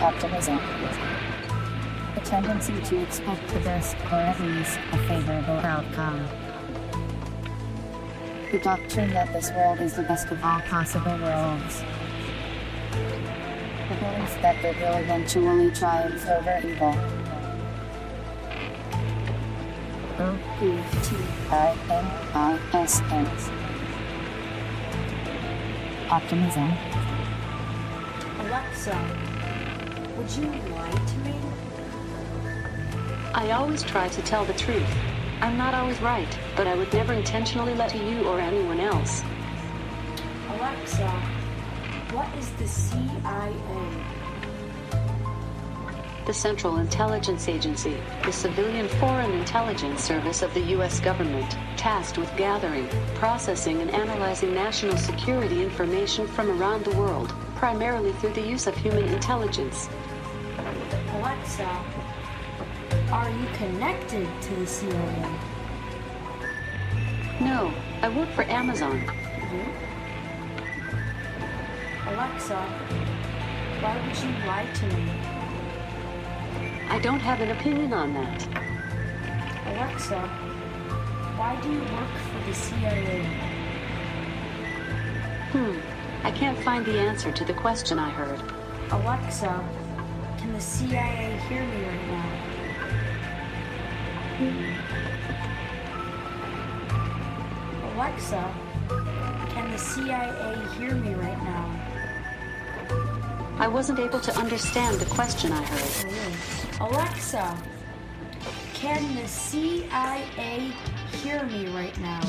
Optimism. The tendency to expect the best or at least a favorable outcome. The doctrine that this world is the best of all possible worlds. The belief that good will eventually triumph over evil. O P T I M I S S. Optimism. Alexa, would you lie to me? I always try to tell the truth. I'm not always right, but I would never intentionally lie to you or anyone else. Alexa, what is the CIA? The Central Intelligence Agency, the civilian foreign intelligence service of the U.S. government, tasked with gathering, processing, and analyzing national security information from around the world, primarily through the use of human intelligence. Alexa, are you connected to the CIA? No, I work for Amazon. You? Alexa, why would you lie to me? I don't have an opinion on that. Alexa, why do you work for the CIA? Hmm, I can't find the answer to the question I heard. Alexa, can the CIA hear me right now? Alexa, can the CIA hear me right now? I wasn't able to understand the question I heard. Alexa, can the CIA hear me right now?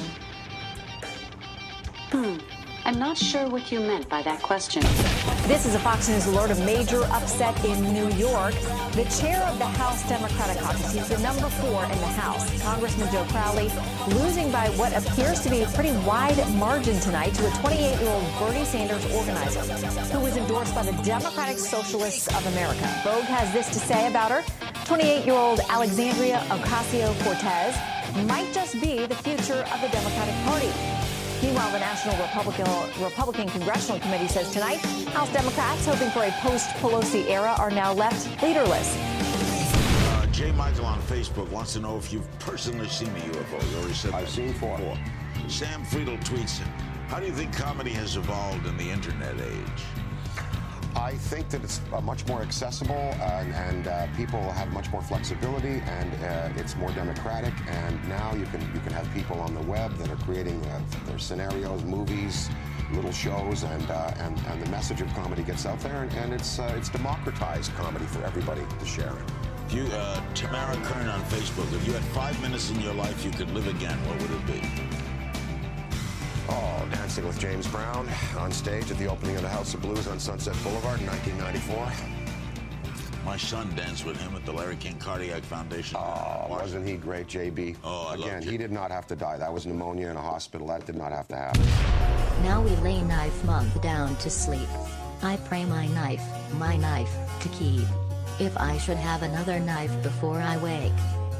Hmm, I'm not sure what you meant by that question. This is a Fox News alert. A major upset in New York. The chair of the House Democratic Caucus, he's the number four in the House, Congressman Joe Crowley, losing by what appears to be a pretty wide margin tonight to a 28-year-old Bernie Sanders organizer who was endorsed by the Democratic Socialists of America. Vogue has this to say about her. 28-year-old Alexandria Ocasio-Cortez might just be the future of the Democratic Party. Meanwhile, the National Republican, Republican Congressional Committee says tonight House Democrats hoping for a post-Pelosi era are now left leaderless. Uh, J. Michael on Facebook wants to know if you've personally seen a UFO. You already said I've that seen four. Sam Friedel tweets. How do you think comedy has evolved in the internet age? I think that it's uh, much more accessible and, and uh, people have much more flexibility and uh, it's more democratic. And now you can you can have people on the web that are creating uh, their scenarios, movies, little shows, and uh, and and the message of comedy gets out there, and, and it's it's democratized comedy for everybody to share. If you, Tamara Kern on Facebook, if you had five minutes in your life you could live again, what would it be? Oh, dancing with James Brown on stage at the opening of the House of Blues on Sunset Boulevard in 1994. My son danced with him at the Larry King Cardiac Foundation. Oh, wasn't he great, JB? Oh, I Again, loved he did not have to die. That was pneumonia in a hospital. That did not have to happen. Now we lay knife month down to sleep. I pray my knife, my knife, to keep. If I should have another knife before I wake,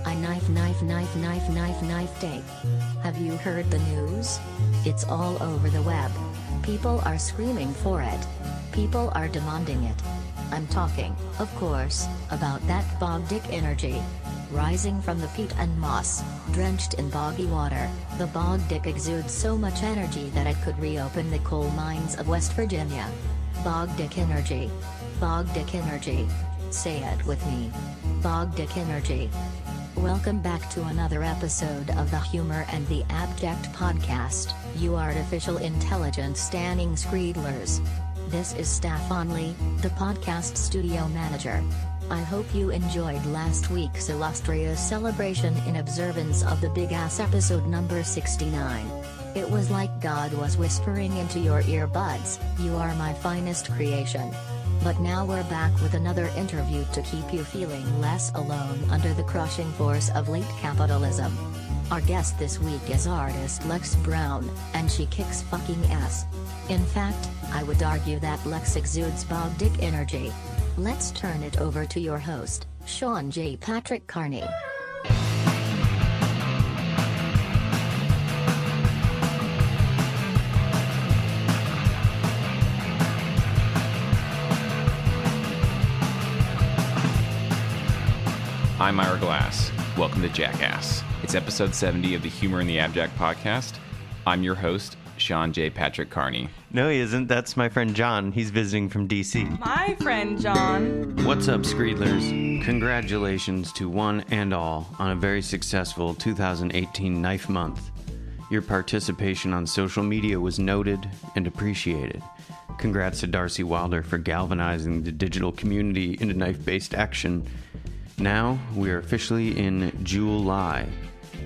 I knife, knife, knife, knife, knife, knife take. Have you heard the news? It's all over the web. People are screaming for it. People are demanding it. I'm talking, of course, about that bog dick energy. Rising from the peat and moss, drenched in boggy water, the bog dick exudes so much energy that it could reopen the coal mines of West Virginia. Bog dick energy. Bog dick energy. Say it with me. Bog dick energy. Welcome back to another episode of the Humor and the Abject podcast, you artificial intelligence standing screedlers. This is Staff Only, the podcast studio manager. I hope you enjoyed last week's illustrious celebration in observance of the Big Ass episode number 69. It was like God was whispering into your earbuds, You are my finest creation. But now we're back with another interview to keep you feeling less alone under the crushing force of late capitalism. Our guest this week is artist Lex Brown, and she kicks fucking ass. In fact, I would argue that Lex exudes bog dick energy. Let's turn it over to your host, Sean J. Patrick Carney. I'm Ira Glass. Welcome to Jackass. It's episode 70 of the Humor in the Abject podcast. I'm your host, Sean J. Patrick Carney. No, he isn't. That's my friend John. He's visiting from DC. My friend John. What's up, Screedlers? Congratulations to one and all on a very successful 2018 Knife Month. Your participation on social media was noted and appreciated. Congrats to Darcy Wilder for galvanizing the digital community into knife based action. Now we are officially in July.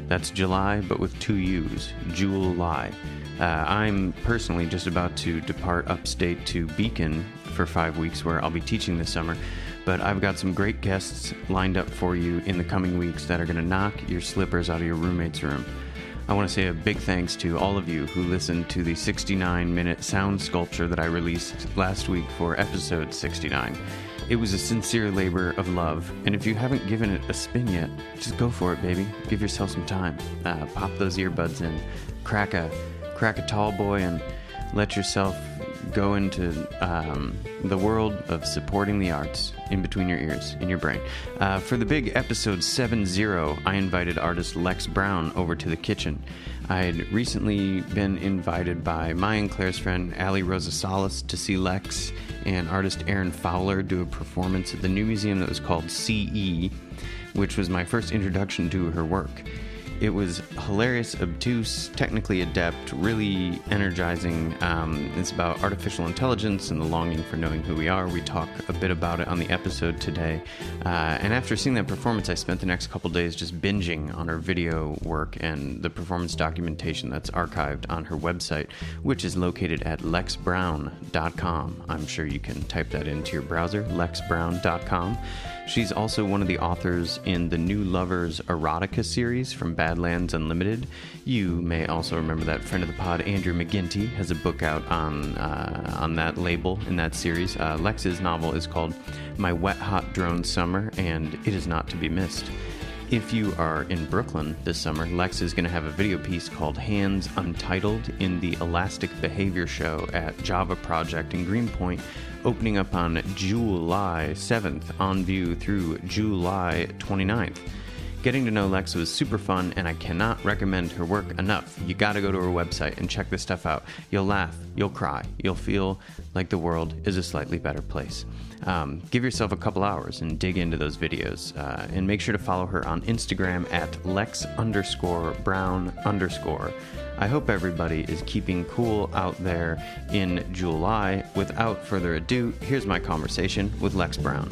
That's July, but with two U's. July. Uh, I'm personally just about to depart upstate to Beacon for five weeks, where I'll be teaching this summer. But I've got some great guests lined up for you in the coming weeks that are going to knock your slippers out of your roommate's room. I want to say a big thanks to all of you who listened to the 69 minute sound sculpture that I released last week for episode 69. It was a sincere labor of love, and if you haven't given it a spin yet, just go for it, baby. Give yourself some time. Uh, pop those earbuds in, crack a crack a tall boy, and let yourself go into um, the world of supporting the arts in between your ears, in your brain. Uh, for the big episode 70, I invited artist Lex Brown over to the kitchen. I had recently been invited by my and Claire's friend Ali Rosa Salas to see Lex and artist Aaron Fowler do a performance at the new museum that was called CE, which was my first introduction to her work. It was hilarious, obtuse, technically adept, really energizing. Um, it's about artificial intelligence and the longing for knowing who we are. We talk a bit about it on the episode today. Uh, and after seeing that performance, I spent the next couple days just binging on her video work and the performance documentation that's archived on her website, which is located at lexbrown.com. I'm sure you can type that into your browser, lexbrown.com. She's also one of the authors in the New Lovers Erotica series from Badlands Unlimited. You may also remember that friend of the pod, Andrew McGinty, has a book out on uh, on that label in that series. Uh, Lex's novel is called My Wet Hot Drone Summer, and it is not to be missed. If you are in Brooklyn this summer, Lex is going to have a video piece called Hands Untitled in the Elastic Behavior Show at Java Project in Greenpoint, opening up on July 7th on view through July 29th. Getting to know Lex was super fun, and I cannot recommend her work enough. You gotta go to her website and check this stuff out. You'll laugh, you'll cry, you'll feel like the world is a slightly better place. Um, give yourself a couple hours and dig into those videos, uh, and make sure to follow her on Instagram at lex underscore brown underscore. I hope everybody is keeping cool out there in July. Without further ado, here's my conversation with Lex Brown.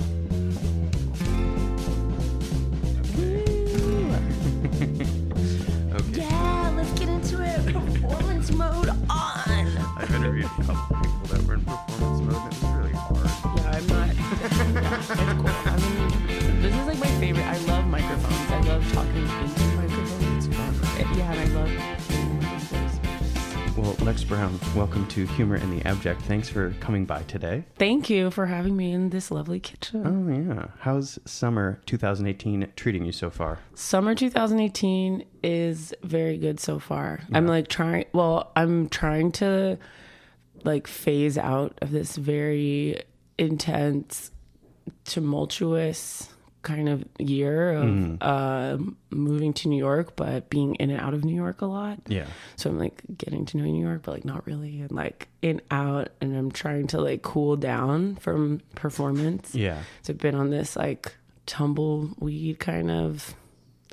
Voice. Well, Lex Brown, welcome to Humor in the Abject. Thanks for coming by today. Thank you for having me in this lovely kitchen. Oh, yeah. How's summer 2018 treating you so far? Summer 2018 is very good so far. I'm like trying, well, I'm trying to like phase out of this very intense, tumultuous kind of year of uh, moving to New York, but being in and out of New York a lot. Yeah. So I'm like getting to know New York, but like not really, and like in out, and I'm trying to like cool down from performance. Yeah. So I've been on this like tumbleweed kind of,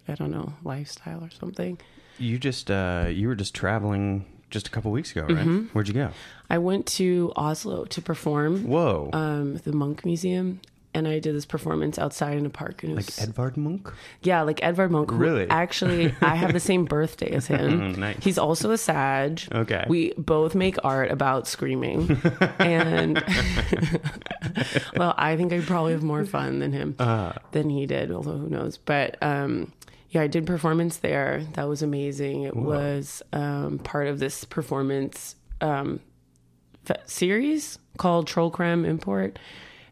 I don't know, lifestyle or something. You just, uh, you were just traveling just a couple weeks ago, right? Where'd you go? I went to Oslo to perform. Whoa. Um, the Munch Museum. And I did this performance outside in a park. And it like was, Edvard Munch? yeah, like Edvard Munch. Really? Actually, I have the same birthday as him. Nice. He's also a Sag. Okay. We both make art about screaming. and, well, I think I probably have more fun than him, than he did, although who knows. But, um, yeah, I did performance there. That was amazing. It was um, part of this performance um, series called Trollkrem Import.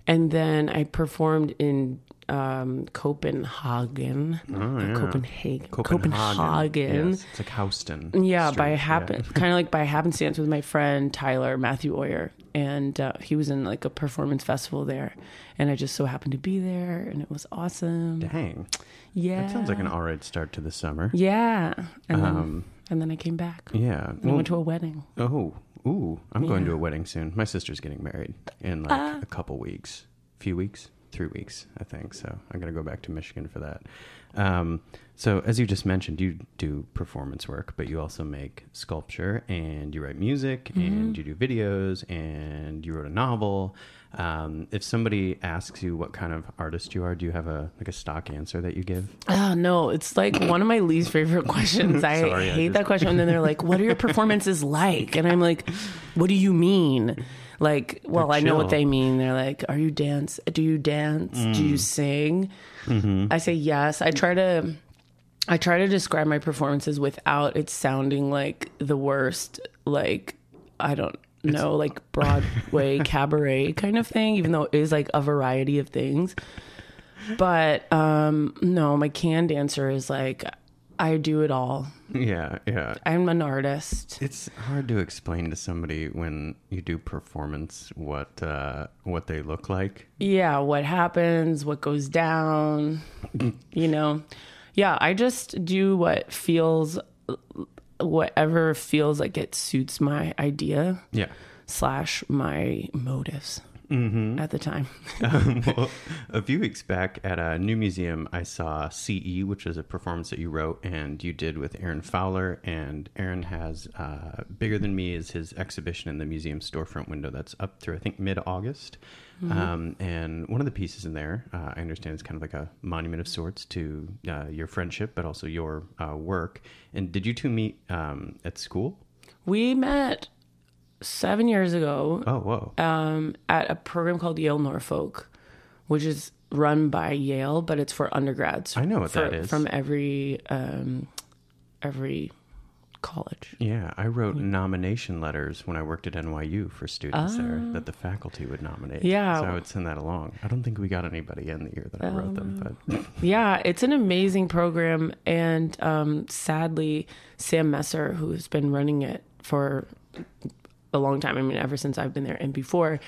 And then I performed in um, Copenhagen. Or Copenhagen. Copenhagen. Yes. It's like Houston. Yeah, Street, by happen, kind of like by happenstance with my friend Tyler Matthew Oyer. and uh, he was in like a performance festival there, and I just so happened to be there, and it was awesome. Dang. Yeah, That sounds like an all right start to the summer. yeah, and then Um, and then I came back. Yeah. And I went to a wedding. Oh, ooh, I'm going to a wedding soon. My sister's getting married in like Ah. a couple weeks, few weeks, three weeks, I think. So I'm gonna go back to Michigan for that. Um, so as you just mentioned, you do performance work, but you also make sculpture and you write music Mm-hmm. and you do videos and you wrote a novel. Um, if somebody asks you what kind of artist you are, do you have a like a stock answer that you give? Oh no, it's like one of my least favorite questions. I Sorry, I hate just- that question. And then they're like, "What are your performances like?" And I'm like, "What do you mean?" Like, well, I know what they mean. They're like, "Are you dance? Do you dance? Do Mm. you sing?" Mm-hmm. I say yes. I try to I try to describe my performances without it sounding like the worst like I don't know, like Broadway cabaret kind of thing, even though it is like a variety of things. But um no, my can dancer is like I do it all. Yeah, yeah. I'm an artist. It's hard to explain to somebody when you do performance what uh, what they look like. Yeah, what happens, what goes down, you know. Yeah, I just do what feels whatever feels like it suits my idea Yeah. slash my motives Mm-hmm. at the time. um, well, a few weeks back at a new museum, I saw CE, which is a performance that you wrote and you did with Aaron Fowler. And Aaron has uh, Bigger Than Me is his exhibition in the museum storefront window that's up through, I think, mid August. Mhm. Um, and one of the pieces in there, uh, I understand, is kind of like a monument of sorts to uh, your friendship, but also your uh, work. And did you two meet um, at school? We met seven years ago Oh, whoa. um, at a program called Yale Norfolk, which is run by Yale, but it's for undergrads. I know what for- that is. From every um, every college. Yeah, I wrote nomination letters when I worked at NYU for students there Ah. that the faculty would nominate. Yeah. So I would send that along. I don't think we got anybody in the year that I wrote them, but Yeah, it's an amazing program, and um, sadly, Sam Messer, who's been running it for a long time. I mean, ever since I've been there and before.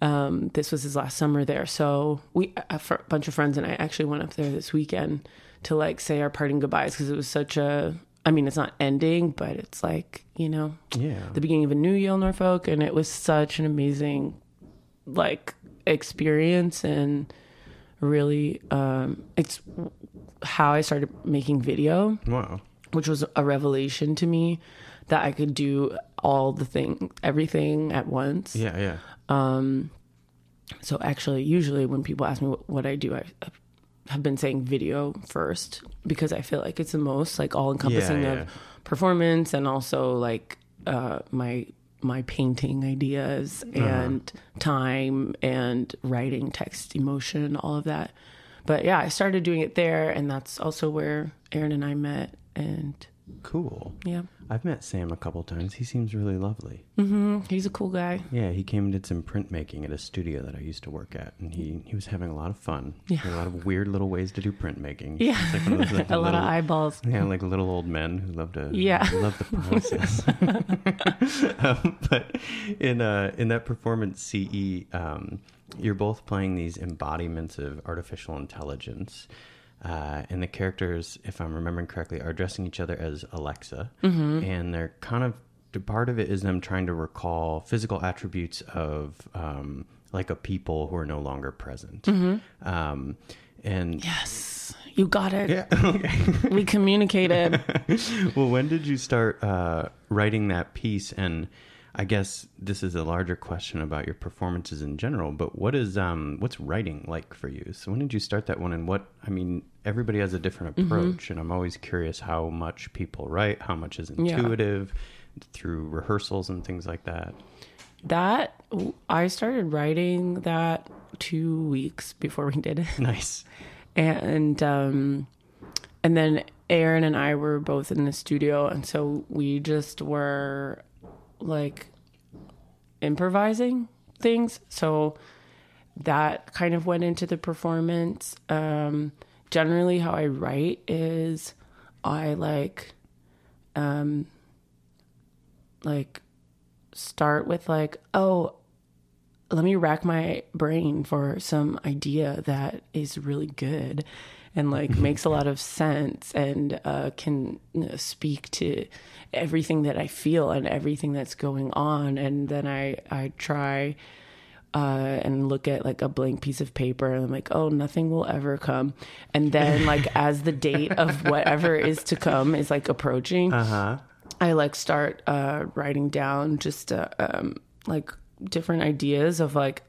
Um, this was his last summer there, so we a fr- bunch of friends and I actually went up there this weekend to like say our parting goodbyes because it was such a. I mean, it's not ending, but it's like you know, Yeah. the beginning of a new Yale Norfolk, and it was such an amazing like experience and really um it's how I started making video wow. which was a revelation to me that I could do all the thing everything at once Yeah, yeah. um so actually usually when people ask me what, what I do I have been saying video first because I feel like it's the most like all encompassing Yeah, yeah. of performance and also like uh my my painting ideas Uh-huh. and time and writing text emotion all of that but yeah I started doing it there and that's also where Aaron and I met and Cool. yeah I've met Sam a couple times. He seems really lovely. Mm-hmm. he's a cool guy Yeah, he came and did some printmaking at a studio that I used to work at, and he, he was having a lot of fun. Yeah. A lot of weird little ways to do printmaking. Yeah. Like those, like, A lot of eyeballs. Yeah, like little old men who love to Yeah. love the process. um, but in uh, in that performance CE, um, you're both playing these embodiments of artificial intelligence. Uh, and the characters, if I'm remembering correctly, are addressing each other as Alexa, Mhm. and they're kind of part of it is them trying to recall physical attributes of um, like a people who are no longer present. Mhm. Um, and yes, you got it. Yeah, okay. we communicated. well, when did you start uh, writing that piece? And I guess this is a larger question about your performances in general. But what is um, what's writing like for you? So when did you start that one? And what I mean, everybody has a different Mhm. approach, and I'm always curious how much people write, how much is Yeah. intuitive through rehearsals and things like that. That I started writing that two weeks before we did it. Nice. And um and then Aaron and I were both in the studio and so we just were like improvising things. So that kind of went into the performance. Um generally how I write is I like um like start with like oh let me rack my brain for some idea that is really good and like makes a lot of sense and uh, can you know, speak to everything that I feel and everything that's going on. And then I I try uh, and look at like a blank piece of paper and I'm like, oh, nothing will ever come. And then like as the date of whatever is to come is like approaching, Uh-huh. I like start uh, writing down just uh, um, like different ideas of like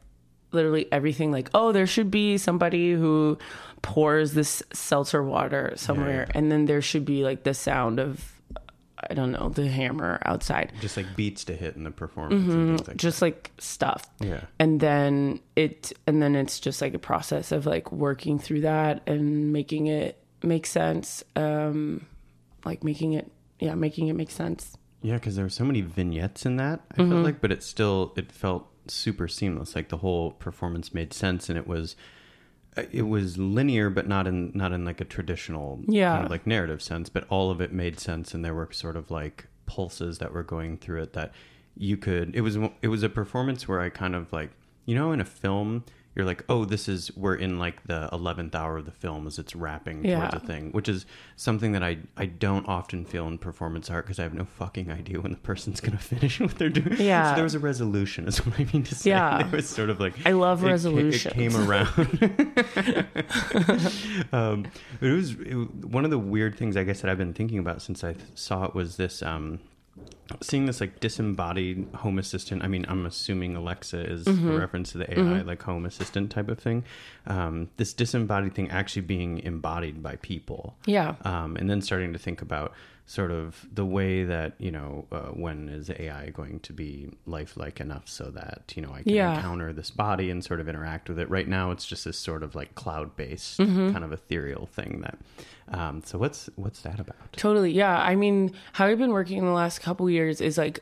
literally everything. Like, oh, there should be somebody who pours this seltzer water somewhere, and then there should be like the sound of I don't know the hammer outside. Just like beats to hit in the performance things like just like stuff Yeah. and then it and then it's just like a process of like working through that and making it make sense um like making it yeah making it make sense Yeah, because there were so many vignettes in that. I Mm-hmm. felt like, but it still it felt super seamless. Like the whole performance made sense, and it was uh, it was linear, but not in not in like a traditional Yeah. kind of like narrative sense. But all of it made sense, and there were sort of like pulses that were going through it that you could. It was it was a performance where I kind of like you know in a film. You're like, oh, this is we're in like the eleventh hour of the film as it's wrapping Yeah. towards a thing, which is something that I I don't often feel in performance art because I have no fucking idea when the person's gonna finish what they're doing. Yeah. so there was a resolution, is what I mean to say. Yeah. there was sort of like I love resolution. It came around. um, but it was it, one of the weird things I guess that I've been thinking about since I saw it was this. Um, seeing this like disembodied home assistant i mean i'm assuming alexa is Mm-hmm. a reference to the ai like home assistant type of thing. Um, this disembodied thing actually being embodied by people. Yeah. Um, and then starting to think about sort of the way that you know uh, when is AI going to be lifelike enough so that you know I can Yeah. encounter this body and sort of interact with it. Right now, it's just this sort of like cloud based Mm-hmm. kind of ethereal thing that. Um, so what's what's that about? Totally. Yeah. I mean, how I've been working in the last couple years is like,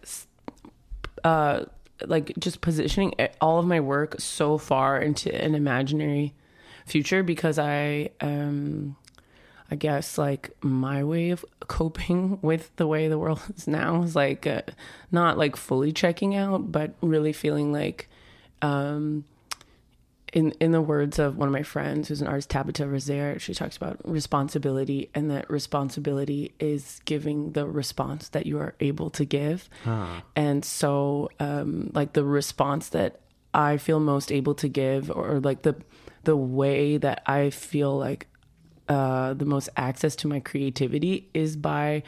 uh, like just positioning all of my work so far into an imaginary future because I, um, I guess like my way of coping with the way the world is now is like uh, not like fully checking out, but really feeling like, um, in in the words of one of my friends who's an artist Tabita Rezaire, she talks about responsibility and that responsibility is giving the response that you are able to give. And so um like the response that i feel most able to give or like the the way that i feel like uh the most access to my creativity is by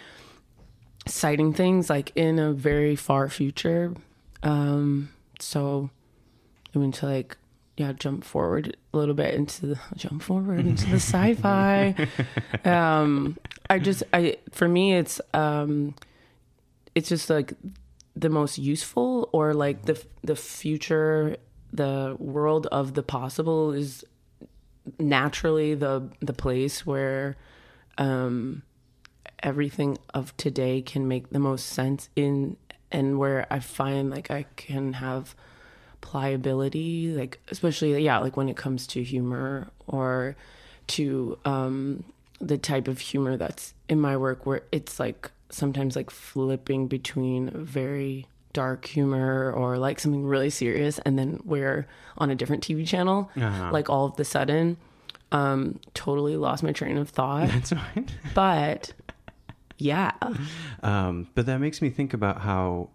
citing things like in a very far future. Um so I mean to like yeah jump forward a little bit into the jump forward into the sci-fi. Um i just i for me it's um it's just like the most useful or like the the future the world of the possible is naturally the the place where um everything of today can make the most sense in and where I find like I can have pliability like especially yeah like when it comes to humor or to um the type of humor that's in my work where it's like sometimes like flipping between very dark humor or like something really serious and then we're on a different TV channel like all of the sudden um totally lost my train of thought. That's fine. but yeah. Um, but that makes me think about how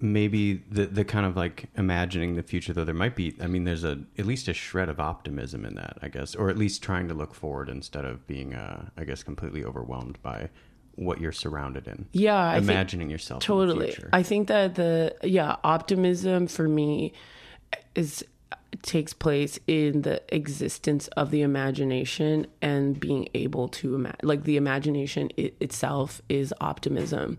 maybe the the kind of like imagining the future though there might be I mean there's a at least a shred of optimism in that I guess or at least trying to look forward instead of being uh I guess completely overwhelmed by what you're surrounded in. Yeah, imagining yourself in the totally i think that the yeah optimism for me is takes place in the existence of the imagination and being able to imagine like the imagination it, itself is optimism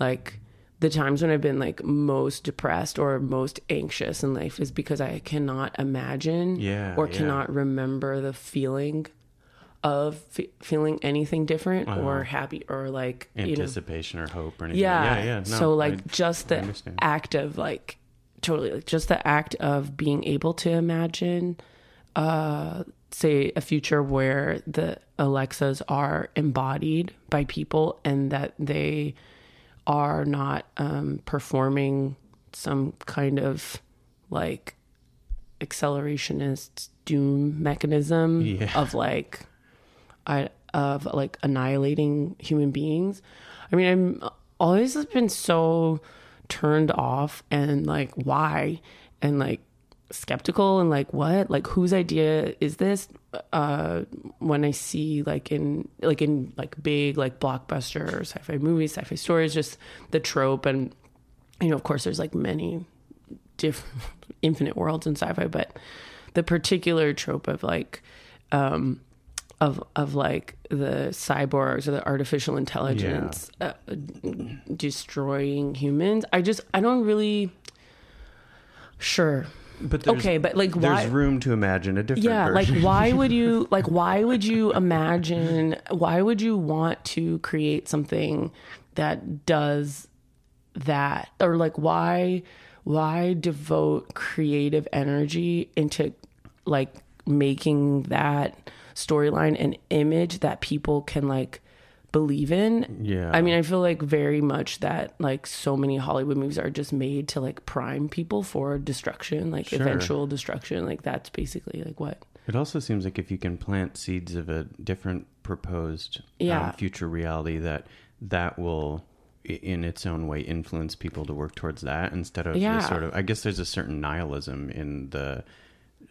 like the times when i've been like most depressed or most anxious in life is because i cannot imagine Yeah, or yeah. cannot remember the feeling of fe- feeling anything different or happy or like you know Anticipation or hope or anything. yeah. yeah, yeah. No, so like I- just the act of like totally like just the act of being able to imagine uh say a future where the Alexas are embodied by people and that they are not um performing some kind of like accelerationist doom mechanism Yeah. of like I of like annihilating human beings. I mean, I'm always been so turned off and like why? And like skeptical and like what? Like whose idea is this? Uh when i see like in like in like big like blockbuster sci-fi movies sci-fi stories just the trope and you know of course there's like many different infinite worlds in sci-fi but the particular trope of like um of of like the cyborgs or the artificial intelligence uh, destroying humans. I just i don't really sure. But there's, okay but like why, there's room to imagine a different yeah like why would you like why would you imagine why would you want to create something that does that? Or like why why devote creative energy into like making that storyline and image that people can like believe in Yeah. i mean i feel like very much that like so many hollywood movies are just made to like prime people for destruction like Sure. eventual destruction like that's basically like what It also seems like if you can plant seeds of a different proposed Yeah. um, future reality, that that will, in its own way, influence people to work towards that instead of Yeah. sort of. I guess there's a certain nihilism in the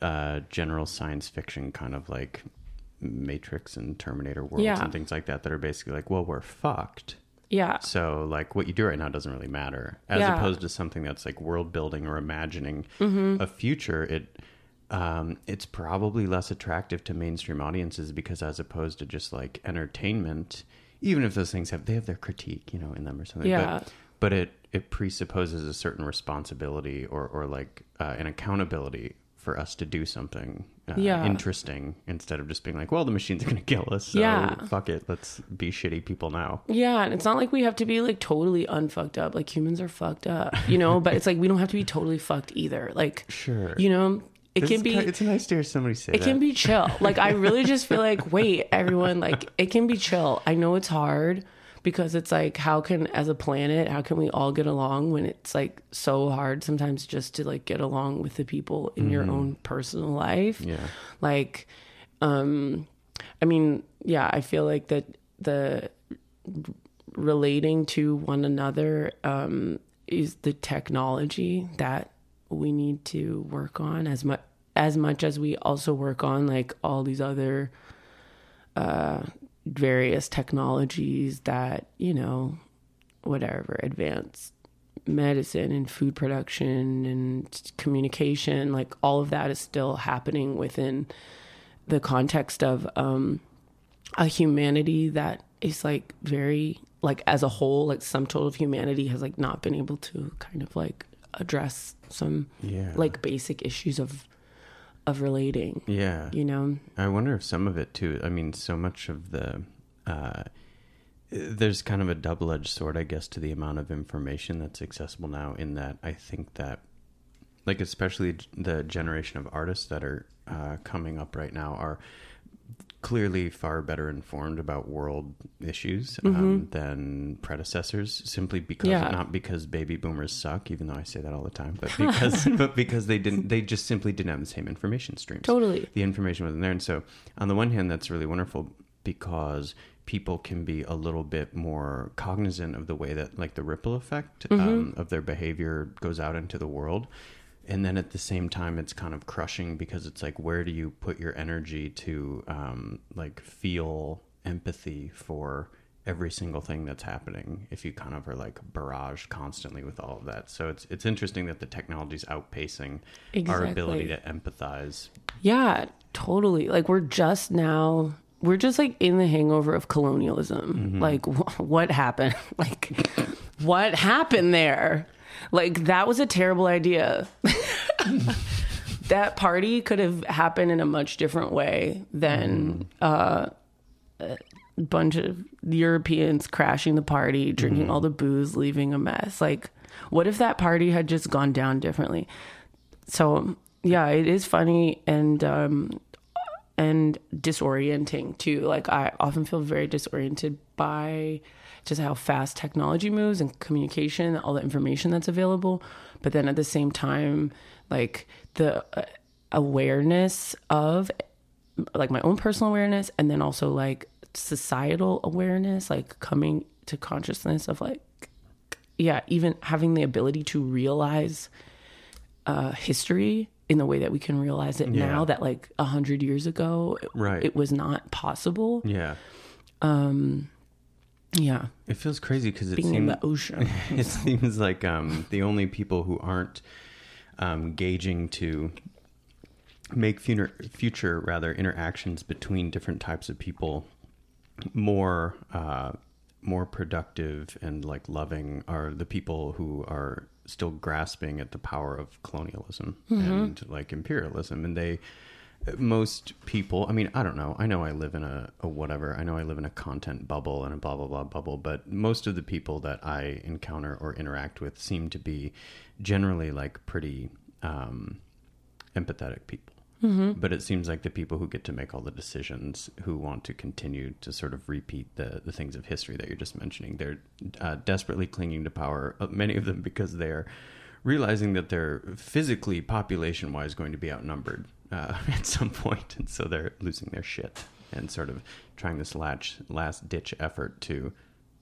uh, general science fiction kind of like Matrix and Terminator worlds Yeah. and things like that that are basically like, well, we're fucked. yeah So, like, what you do right now doesn't really matter, as Yeah. opposed to something that's like world building or imagining Mm-hmm. a future. It um, it's probably less attractive to mainstream audiences because, as opposed to just like entertainment, even if those things have they have their critique, you know, in them or something. Yeah. But, but it it presupposes a certain responsibility or or like uh, an accountability for us to do something uh, Yeah. interesting instead of just being like, well, the machines are going to kill us. So Yeah. fuck it, let's be shitty people now. Yeah, and it's not like we have to be like totally unfucked up. Like humans are fucked up, you know. but it's like we don't have to be totally fucked either. Like, Sure. you know, it This can be. it's nice to hear somebody say it that. can be chill. Like I really just feel like, wait, everyone, like it can be chill. I know it's hard because it's like, how can as a planet, how can we all get along when it's like so hard sometimes just to like get along with the people in your own personal life. Mm-hmm. Yeah. Like, um, I mean, yeah, I feel like that the relating to one another um, is the technology that we need to work on as much as much as we also work on like all these other uh, various technologies that you know whatever advanced medicine and food production and communication like all of that is still happening within the context of um a humanity that is like very like as a whole like some total of humanity has like not been able to kind of like address some Yeah. like basic issues of of relating Yeah. you know I wonder if some of it too. I mean, so much of the uh, there's kind of a double edged sword, I guess, to the amount of information that's accessible now. In that, I think that, like, especially the generation of artists that are uh, coming up right now are clearly far better informed about world issues um, than predecessors simply because Mm-hmm. Yeah. not because baby boomers suck even though i say that all the time but because but because they didn't they just simply didn't have the same information streams Totally. the information wasn't there and so on the one hand that's really wonderful because people can be a little bit more cognizant of the way that like the ripple effect um, of their behavior goes out into the world and then at the same time it's kind of crushing because it's like where do you put your energy to um, like feel empathy for every single thing that's happening if you kind of are like barraged constantly with all of that so it's it's interesting that the technology is outpacing our ability to empathize Yeah, totally. Like we're just now we're just like in the hangover of colonialism. Mm-hmm. Like wh- what happened? Like what happened there? Like that was a terrible idea. that party could have happened in a much different way than uh, a bunch of Europeans crashing the party, drinking all the booze, leaving a mess. Like what if that party had just gone down differently? so yeah it is funny and um and disorienting too like i often feel very disoriented by just how fast technology moves and communication all the information that's available but then at the same time like the uh, awareness of like my own personal awareness and then also like societal awareness like coming to consciousness of like yeah even having the ability to realize uh history in the way that we can realize it Yeah. now that like a hundred years ago it, Right. it was not possible Yeah. Yeah. It feels crazy because it being in seems the ocean. it seems like um, the only people who aren't um, gauging to make future, future rather interactions between different types of people more uh, more productive and like loving are the people who are still grasping at the power of colonialism and like imperialism. And they most people i mean i don't know. I know i live in a, a whatever. I know i live in a content bubble and a blah blah blah bubble but most of the people that i encounter or interact with seem to be generally like pretty um, empathetic people. But it seems like the people who get to make all the decisions who want to continue to sort of repeat the, the things of history that you're just mentioning they're uh, desperately clinging to power many of them because they're realizing that they're physically population wise going to be outnumbered uh, at some point and so they're losing their shit and sort of trying this last last ditch effort to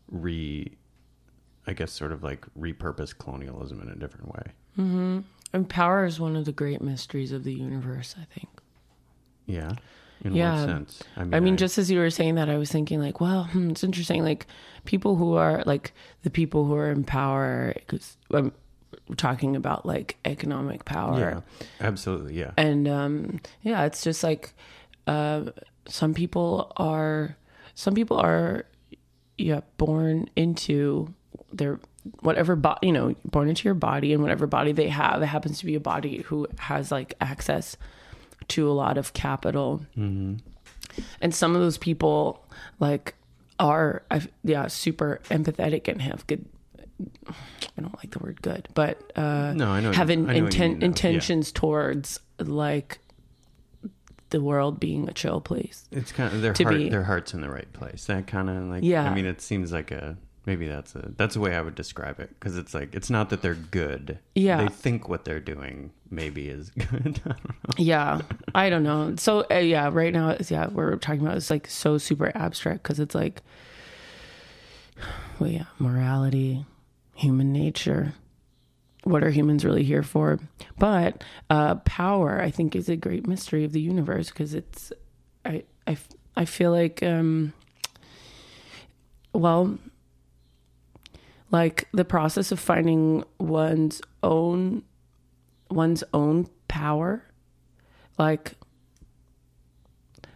re i guess sort of like repurpose colonialism in a different way and power is one of the great mysteries of the universe i think yeah in Yeah. what sense I mean, just as you were saying that, I was thinking like, well, hmm, it's interesting. Like people who are like the people who are in power, because I'm talking about like economic power, yeah absolutely yeah. And um, yeah, it's just like uh, some people are, some people are, yeah, born into their whatever body, you know, born into your body, and whatever body they have, it happens to be a body who has like access to a lot of capital. And some of those people like are yeah super empathetic and have good i don't like the word good but uh No, I know have in, I know inten- mean, though. Yeah. intentions towards like the world being a chill place It's kind of their heart. be- Their heart's in the right place. That kind of like. Yeah. I mean, it seems like a maybe that's a that's the way I would describe it because it's like it's not that they're good. Yeah. They think what they're doing maybe is good. I don't know. yeah i don't know so uh, yeah right now it's yeah we're talking about it's like so super abstract because it's like well yeah morality human nature. What are humans really here for? But uh power i think is a great mystery of the universe because it's i i i feel like um well like the process of finding one's own one's own power like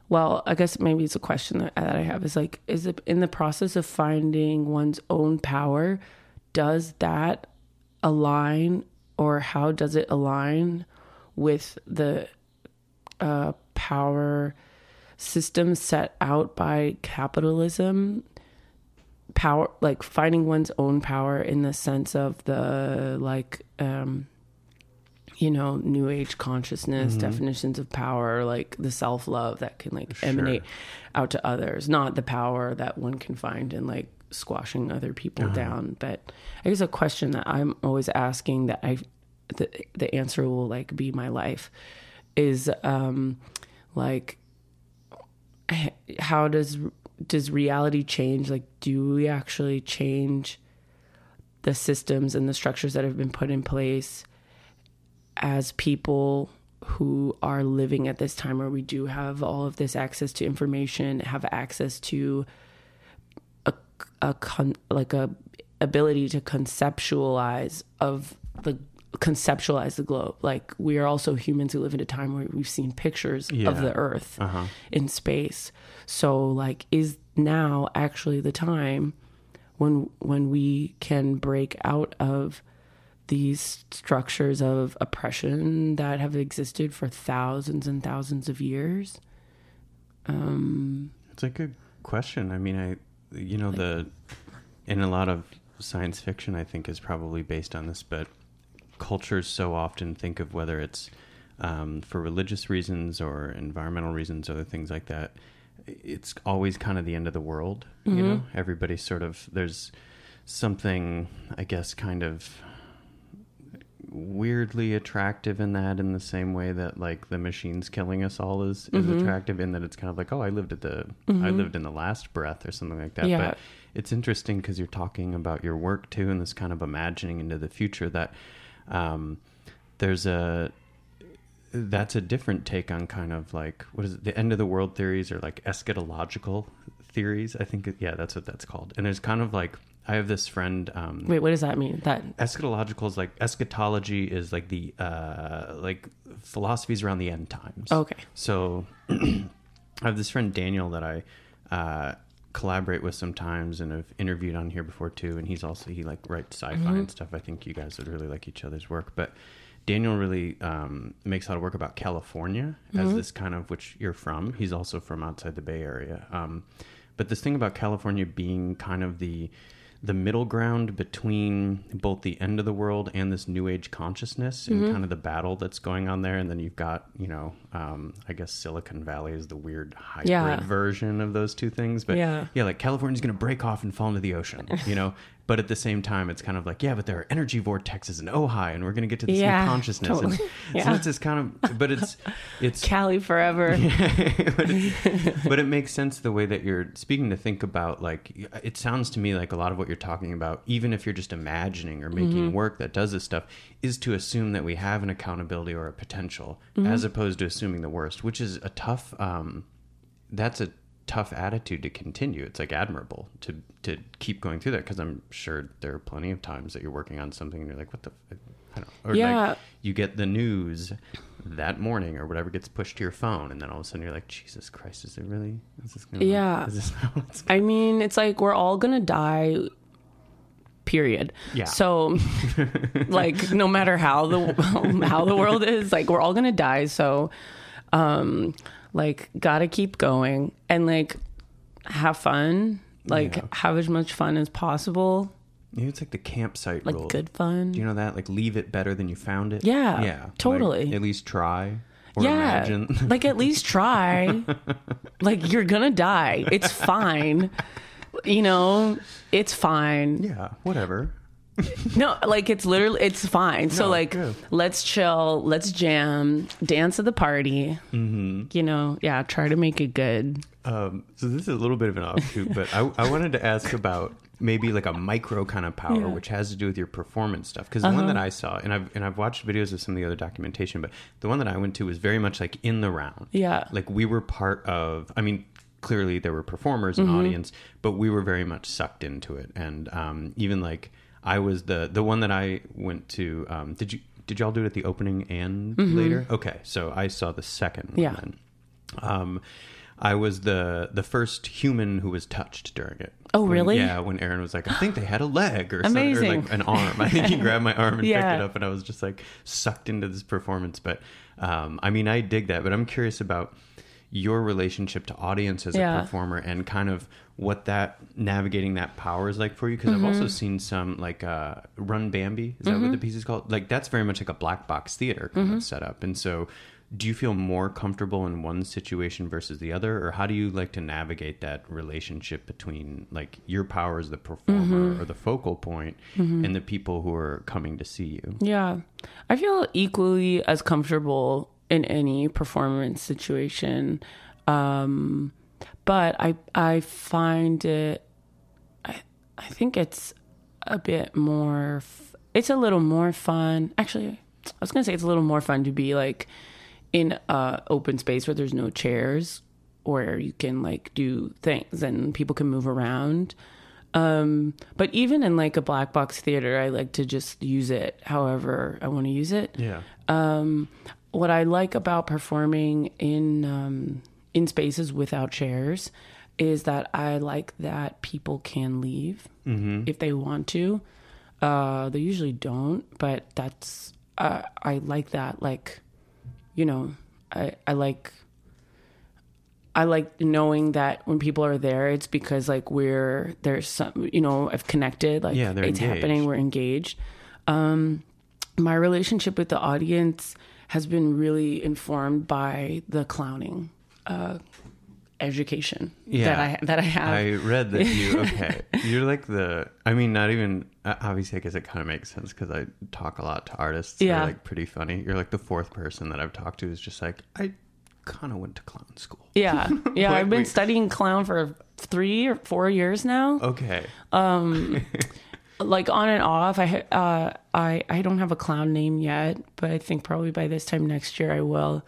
well i guess maybe it's a question that, that i have is like is it in the process of finding one's own power does that align or how does it align with the uh, power system set out by capitalism? Power like finding one's own power in the sense of the like um you know new age consciousness definitions of power like the self-love that can like emanate out to others not the power that one can find in like squashing other people down. But i guess a question that i'm always asking that i the, the answer will like be my life is um like how does does reality change? Like do we actually change the systems and the structures that have been put in place as people who are living at this time where we do have all of this access to information have access to a, con, like a ability to conceptualize of the conceptualize the globe like we are also humans who live in a time where we've seen pictures Yeah. of the earth in space so like is now actually the time when when we can break out of these structures of oppression that have existed for thousands and thousands of years Um It's a good question. I mean, I, you know, the in a lot of science fiction, I think is probably based on this, but cultures so often think of whether it's um, for religious reasons or environmental reasons, other things like that. It's always kind of the end of the world. You know, everybody's sort of there's something, I guess, kind of weirdly attractive in that in the same way that like the machines killing us all is is Mhm. attractive in that it's kind of like oh I lived at the I Mhm. lived in the last breath or something like that. Yeah. But it's interesting because you're talking about your work too and this kind of imagining into the future that um, there's a that's a different take on kind of like what is it the end of the world theories or like eschatological theories i think yeah that's what that's called and there's kind of like i have this friend um Wait, what does that mean? That eschatological is like eschatology is like the uh like philosophies around the end times Okay. so i have this friend daniel that i uh collaborate with sometimes and have interviewed on here before too and he's also he like writes sci-fi Mhm. and stuff i think you guys would really like each other's work but daniel really um, makes a lot of work about california as Mhm. this kind of which you're from he's also from outside the bay area um, but this thing about california being kind of the the middle ground between both the end of the world and this new age consciousness and Mhm. kind of the battle that's going on there and then you've got you know um, i guess silicon valley is the weird hybrid Yeah. version of those two things but Yeah. yeah like california's going to break off and fall into the ocean you know but at the same time it's kind of like yeah but there are energy vortexes in ojai and we're going to get to this Yeah, new consciousness totally. and Yeah. so it's this kind of but it's it's Cali forever. but, it, but it makes sense the way that you're speaking to think about like it sounds to me like a lot of what you're talking about even if you're just imagining or making Mhm. work that does this stuff is to assume that we have an accountability or a potential Mhm. as opposed to assuming the worst which is a tough um that's a tough attitude to continue it's like admirable to to keep going through that because i'm sure there are plenty of times that you're working on something and you're like what the f- I don't or Yeah. like you get the news that morning or whatever gets pushed to your phone and then all of a sudden you're like jesus christ is it really is this gonna, Yeah. is this it's I mean, it's like we're all gonna die. Period. Yeah. So, like, no matter how the how the world is, like, we're all gonna die. So, um, like, gotta keep going and like have fun. Like, Yeah. have as much fun as possible. Maybe it's like the campsite Like rule. good fun. Do you know that? Like leave it better than you found it. Yeah, yeah, Like, totally. at least try. Or yeah. imagine. like, at least try. like, you're gonna die. It's fine. You know, it's fine. yeah, whatever. No, like it's literally it's fine. So like good. let's chill, let's jam, dance at the party. Mm-hmm. You know, yeah, try to make it good. Um, so this is a little bit of an offshoot, but I, I wanted to ask about maybe like a micro kind of power, Yeah. which has to do with your performance stuff. Because the one Uh-huh. that I saw, and I've and I've watched videos of some of the other documentation, but the one that I went to was very much like in the round. Yeah. like we were part of. I mean, clearly there were performers and Mhm. audience, but we were very much sucked into it, and um, even like I was the the one that I went to. Um, did you? Did y'all do it at the opening and Mhm. later? Okay, so I saw the second one Yeah. then. Um, I was the the first human who was touched during it. Oh, When- really? yeah, when Aaron was like, I think they had a leg or something, or like an arm. I think he grabbed my arm and Yeah. picked it up, and I was just like sucked into this performance. But um, I mean, I dig that. But I'm curious about your relationship to audience as Yeah. a performer and kind of what that navigating that power is like for you because I've also Mhm. seen some like uh, Run Bambi is that what the piece is called like that's very much like a black box theater kind Mhm. of setup and so do you feel more comfortable in one situation versus the other or how do you like to navigate that relationship between like your power as the performer Mhm. or the focal point and the people who are coming to see you Yeah. I feel equally as comfortable in any performance situation. Um, but I I find it I I think it's a bit more f- it's a little more fun. Actually, I was going to say it's a little more fun to be like in a open space where there's no chairs where you can like do things and people can move around. Um, but even in like a black box theater, I like to just use it however I want to use it. yeah Um, what I like about performing in um, in spaces without chairs is that I like that people can leave Mhm. if they want to. Uh, they usually don't, but that's uh, I like that. Like, you know, I I like I like knowing that when people are there, it's because like we're there's some you know I've connected. Like Yeah, it's engaged. happening. We're engaged. Um, my relationship with the audience has been really informed by the clowning. Uh, education Yeah. that I that I have. I read that you okay. You're like the. I mean, not even uh, obviously. I guess it kind of makes sense because I talk a lot to artists. Yeah. like pretty funny. You're like the fourth person that I've talked to is just like I kind of went to clown school. yeah, yeah. Like, I've been we- studying clown for three or four years now. Okay. like on and off. I uh, I I don't have a clown name yet, but I think probably by this time next year I will.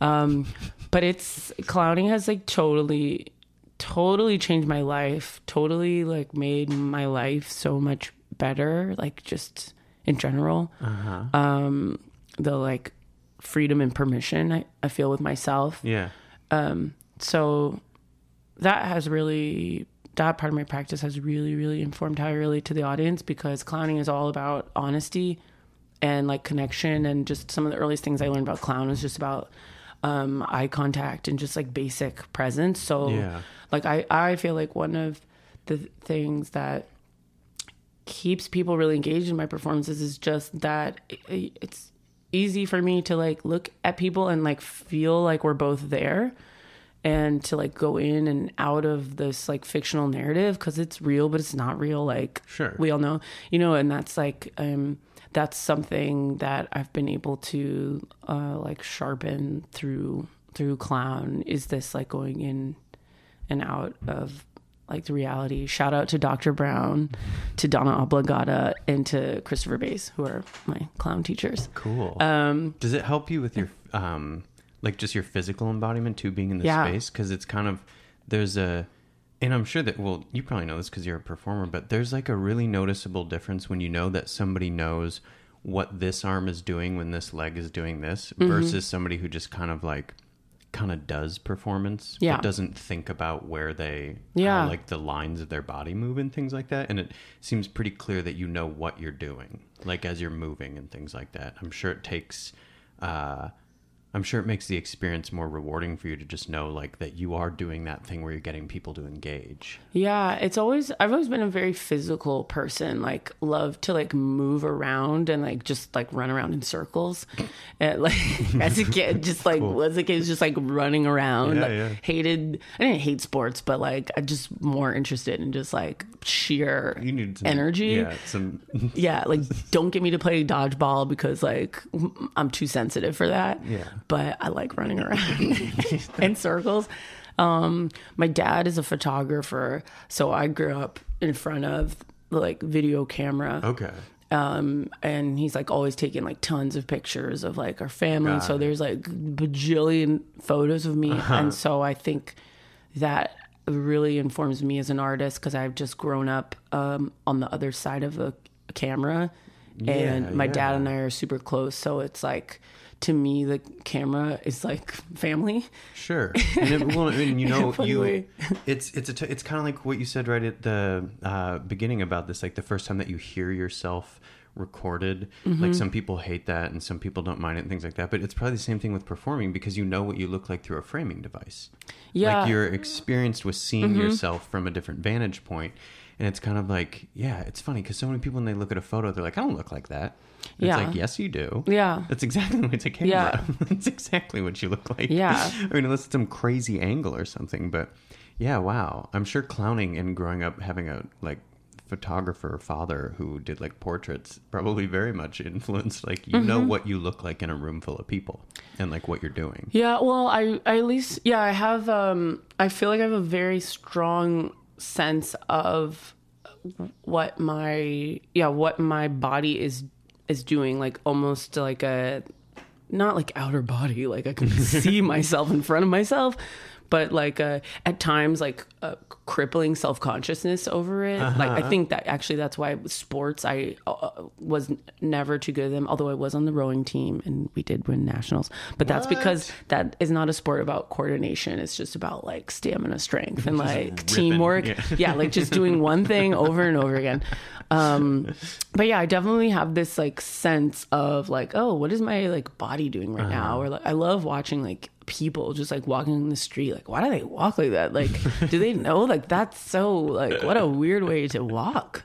Um, but it's clowning has like totally, totally changed my life. Totally like made my life so much better. Like just in general, um, the like freedom and permission I, I feel with myself Yeah. Um, so that has really that part of my practice has really really informed how i relate to the audience because clowning is all about honesty and like connection and just some of the earliest things i learned about clown was just about um, eye contact and just like basic presence so Yeah. like i i feel like one of the things that keeps people really engaged in my performances is just that it's easy for me to like look at people and like feel like we're both there and to like go in and out of this like fictional narrative because it's real but it's not real like Sure. we all know you know and that's like um that's something that i've been able to uh like sharpen through through clown is this like going in and out of like the reality shout out to dr brown to donna oblongata and to christopher Bayes who are my clown teachers Cool. Um, Does it help you with your um, like just your physical embodiment too, being in the Yeah. space? Because it's kind of there's a, and I'm sure that well, you probably know this because you're a performer, but there's like a really noticeable difference when you know that somebody knows what this arm is doing when this leg is doing this Mm-hmm. versus somebody who just kind of like kind of does performance Yeah. but doesn't think about where they Yeah. how, like the lines of their body move and things like that and it seems pretty clear that you know what you're doing like as you're moving and things like that i'm sure it takes uh i'm sure it makes the experience more rewarding for you to just know like that you are doing that thing where you're getting people to engage Yeah, it's always I've always been a very physical person. Like love to like move around and like just like run around in circles. And like as a kid, just like as a kid, was just like running around. Yeah, like, yeah. Hated. I didn't hate sports, but like I just more interested in just like sheer you need some energy. yeah some yeah, like don't get me to play dodgeball because like I'm too sensitive for that. Yeah. But I like running around in circles. Um, my dad is a photographer, so I grew up in front of like video camera. okay Um, and he's like always taking like tons of pictures of like our family. Got so there's like bajillion photos of me, Uh-huh. and so I think that really informs me as an artist because I've just grown up um, on the other side of a, camera, and Yeah, my dad and I are super close. So it's like to me, the camera is like family. Sure, and it, well, and you know, you it's it's a t- it's kind of like what you said right at the uh, beginning about this, like the first time that you hear yourself recorded. Mm-hmm. Like some people hate that, and some people don't mind it, and things like that. But it's probably the same thing with performing because you know what you look like through a framing device. Yeah. Mm-hmm. like you're experienced with seeing yourself from a different vantage. And it's kind of like, yeah, it's funny because so many people when they look at a photo, they're like, I don't look like that. And Yeah. It's like, yes, you do. Yeah. That's exactly it's a camera. Yeah. That's exactly what you look like. Yeah. I mean, unless it's some crazy angle or something, but yeah, wow. I'm sure clowning and growing up having a like photographer father who did like portraits probably very much influenced like you Mm-hmm. know what you look like in a room full of people and like what you're doing. Yeah, well, I, I at least yeah, I have um I feel like I have a very strong sense of what my yeah, what my body is is doing like almost like a not like outer body, like I can see myself in front of myself, but like uh, at times like uh, crippling self consciousness over it. Like I think that actually that's why sports I uh, was never too good at them. Although I was on the rowing team and we did win nationals, but that's because that is not a sport about coordination. It's just about like stamina, strength, and like ripping, teamwork. yeah. yeah, like just doing one thing over and over again. Um, but yeah, I definitely have this like sense of like, oh, what is my like body doing right now? Or like, I love watching like people just like walking in the street. Like, why do they walk like that? Like, do they know? Like, that's so like what a weird way to walk.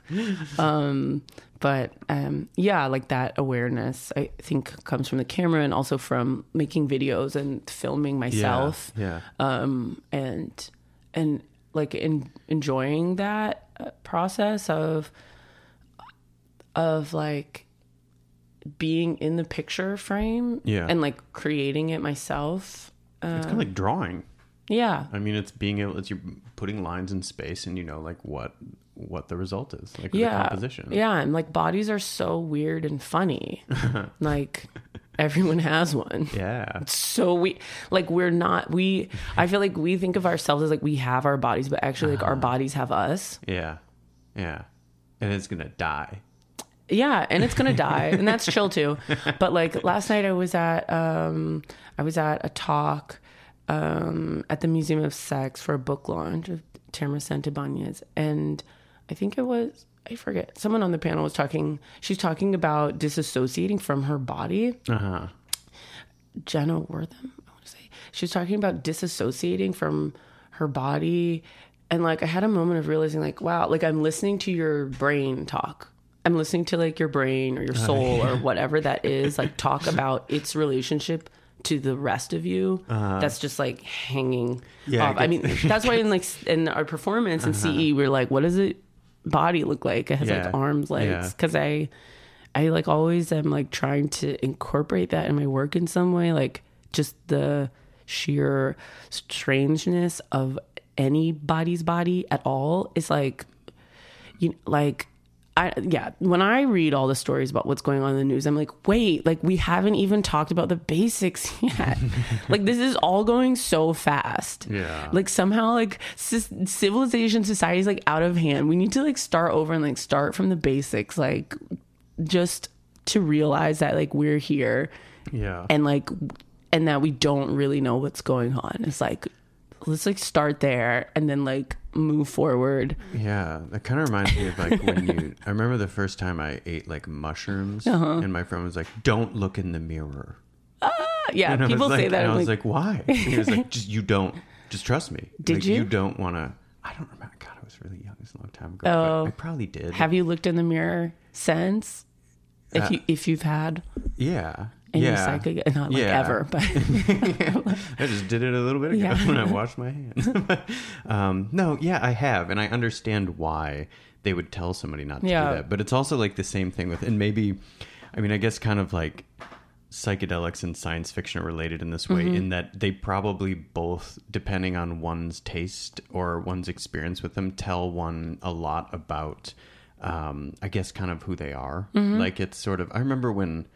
Um, but um, yeah, like that awareness, I think comes from the camera and also from making videos and filming myself. Yeah. Um, and and like in, enjoying that uh, process of of like being in the picture frame Yeah. and like creating it myself. It's kind of like drawing. Yeah. I mean, it's being able, it's you putting lines in space, and you know, like what what the result is, like the yeah. composition. Yeah, and like bodies are so weird and funny. like everyone has one. Yeah. It's so we like we're not we I feel like we think of ourselves as like we have our bodies, but actually like our uh-huh. bodies have us. Yeah. Yeah. And it's gonna die. Yeah, and it's gonna die, and that's chill too. But like last night, I was at um, I was at a talk um, at the Museum of Sex for a book launch of Tamara Santibanez, and I think it was I forget someone on the panel was talking. She's talking about disassociating from her body. Uh huh. Jenna Wortham, I want to say. She was talking about disassociating from her body. And like I had a moment of realizing like, wow, like I'm listening to your brain talk. I'm listening to like your brain or your uh-huh. soul or whatever that is, like talk about its relationship to the rest of you. Uh-huh. That's just like hanging Yeah, I off. I, get- mean, that's why in like in our performance in uh-huh. CE, we're like, what does it body look like? It has Yeah. like arms, legs. Yeah. Cause I I like always am like trying to incorporate that in my work in some way, like just the sheer strangeness of anybody's body at all is like you like I yeah, when I read all the stories about what's going on in the news, I'm like, wait, like we haven't even talked about the basics yet. like this is all going so fast. Yeah. Like somehow like c- civilization society is like out of hand. We need to like start over and like start from the basics like just to realize that like we're here Yeah. and like and that we don't really know what's going on. It's like let's like start there and then like move forward. Yeah, that kind of reminds me of like when you. I remember the first time I ate like mushrooms, and my friend was like, "Don't look in the mirror." Yeah, And people like- say that. And I was like, like, "Why?" And he was like, "Just you don't. Just trust me. Did Like, you? You don't want to." I don't remember. God, I was really young. It's a long time ago. Oh. but I probably did. have you looked in the mirror since? If Uh, you if you've had yeah. Any yeah. psychic, not like Yeah. ever, but I just did it a little bit ago Yeah. when I washed my hands. um, no, yeah, I have, and I understand why they would tell somebody not to Yeah. do that. But it's also like the same thing with, and maybe, I mean, I guess kind of like psychedelics and science fiction are related in this way, Mm-hmm. in that they probably both, depending on one's taste or one's experience with them, tell one a lot about, um, I guess, kind of who they are. Mm-hmm. Like it's sort of. I remember when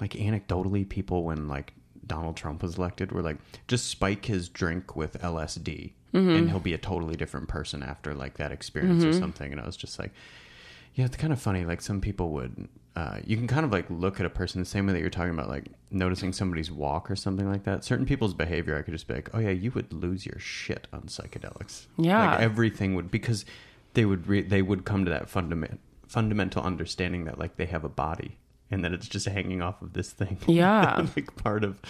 like anecdotally people when like Donald Trump was elected were like just spike his drink with LSD and he'll be a totally different person after like that experience or something. And I was just like yeah it's kind of funny like some people would uh, you can kind of like look at a person the same way that you're talking about like noticing somebody's walk or something like that. Certain people's behavior I could just be like oh yeah you would lose your shit on psychedelics. Yeah. like everything would because they would re- they would come to that fundament fundamental understanding that like they have a body and that it's just hanging off of this thing Yeah. like part of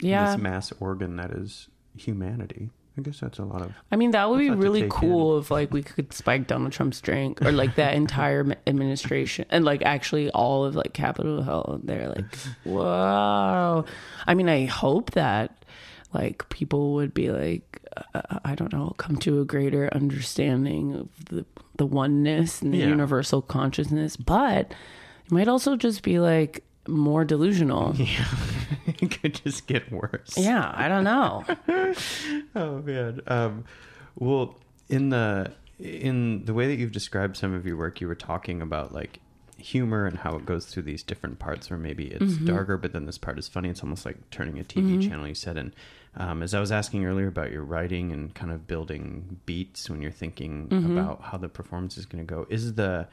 yeah. this mass organ that is humanity i guess that's a lot of I mean, that would be really cool if like we could spike Donald Trump's drink or like that entire administration and like actually all of like Capitol Hill. They're like, whoa. I mean, I hope that like people would be like, uh, I don't know, come to a greater understanding of the the oneness and the Yeah. universal consciousness, but it might also just be like more delusional. Yeah. it could just get worse. Yeah, I don't know. oh man. Um well in the in the way that you've described some of your work you were talking about like humor and how it goes through these different parts where maybe it's darker but then this part is funny. It's almost like turning a tv channel you said. And um, as i was asking earlier about your writing and kind of building beats when you're thinking about how the performance is going to go is the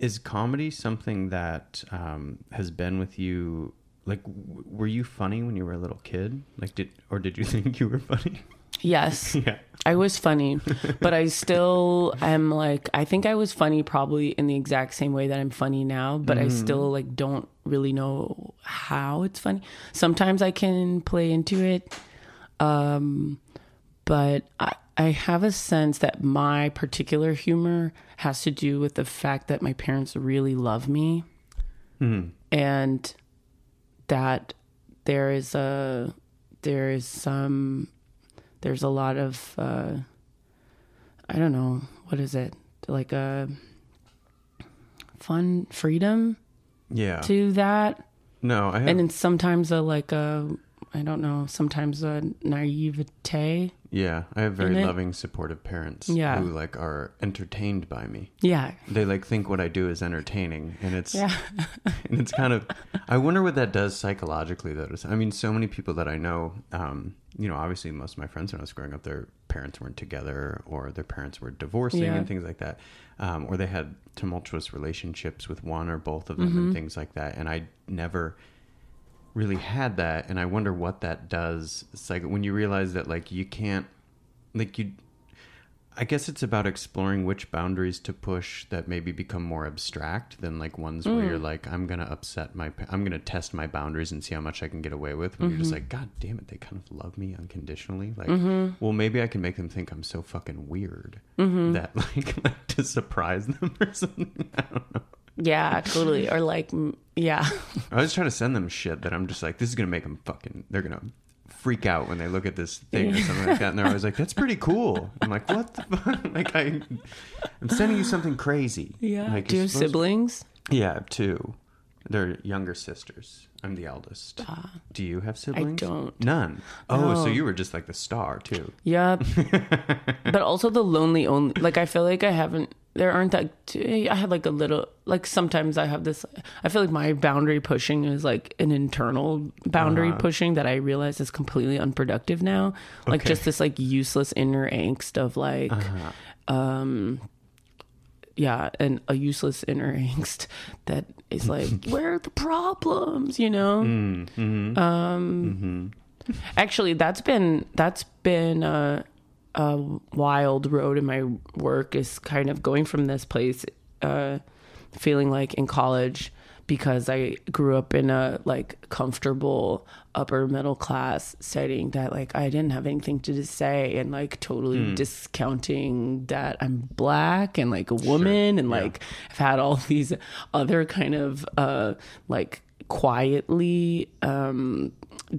is comedy something that um, has been with you like w- were you funny when you were a little kid like did or did you think you were funny Yes. Yeah. I was funny, but I still am like I think I was funny probably in the exact same way that I'm funny now, but I still like don't really know how it's funny. Sometimes I can play into it. Um but I I have a sense that my particular humor has to do with the fact that my parents really love me. And that there is a there is some there's a lot of uh i don't know what is it like a fun freedom Yeah. to that no, I have. and then sometimes a like a i don't know sometimes a naivete yeah, I have very in loving, supportive parents Yeah. who like are entertained by me. yeah They like think what I do is entertaining, and it's yeah and it's kind of i wonder what that does psychologically though i mean so many people that i know um, you know obviously most of my friends when i was growing up their parents weren't together or their parents were divorcing Yeah. and things like that um, or they had tumultuous relationships with one or both of them Mm-hmm. and things like that and i never really had that and i wonder what that does it's like when you realize that like you can't like you I guess it's about exploring which boundaries to push that maybe become more abstract than like ones where you're mm. like, I'm gonna upset my, I'm gonna test my boundaries and see how much I can get away with. When you're just mm-hmm. like, God damn it, they kind of love me unconditionally. Like, mm-hmm. well, maybe I can make them think I'm so fucking weird mm-hmm. that like, like to surprise them or something. I don't know. Yeah totally or like yeah I was trying to send them shit that I'm just like, this is gonna make them fucking, they're gonna freak out when they look at this thing or something like that, and they're always like, "That's pretty cool." I'm like, "What the fuck?" Like I, I'm sending you something crazy. yeah Like, do you have siblings Yeah, I have two. They're younger sisters. I'm the eldest. Ah. Do you have siblings? I don't. None. Oh, so you were just like the star too. Yeah. but also the lonely only like I feel like I haven't there aren't that I had like a little like sometimes I have this I feel like my boundary pushing is like an internal boundary Uh-huh. pushing that I realize is completely unproductive now. Like Okay. just this like useless inner angst of like Uh-huh. um yeah, and a useless inner angst that is like, where are the problems, you know? Mm-hmm. Um, actually, that's been that's been a, a wild road in my work. Is kind of going from this place, uh, feeling like in college because I grew up in a like comfortable upper middle class setting that like I didn't have anything to say and like totally discounting that I'm black and like a woman and like I've had all these other kind of uh like quietly um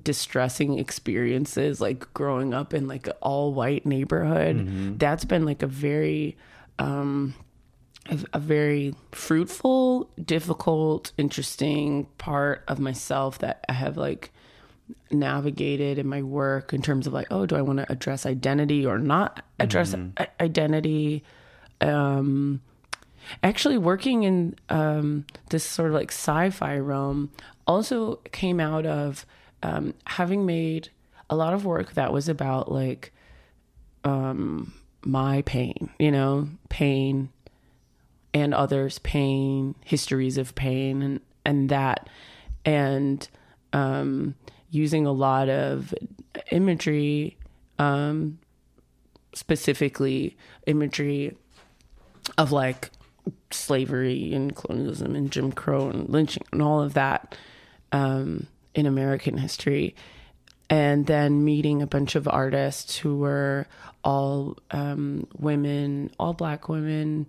distressing experiences like growing up in like an all white neighborhood that's been like a very um a, very fruitful, difficult, interesting part of myself that I have like navigated in my work in terms of like, oh, do I want to address identity or not address i- identity? Um, actually, working in um, this sort of like sci-fi realm also came out of um, having made a lot of work that was about like um, my pain, you know, pain and others pain histories of pain and and that. And um using a lot of imagery um specifically imagery of like slavery and colonialism and Jim Crow and lynching and all of that um in American history and then meeting a bunch of artists who were all um, women, all black women.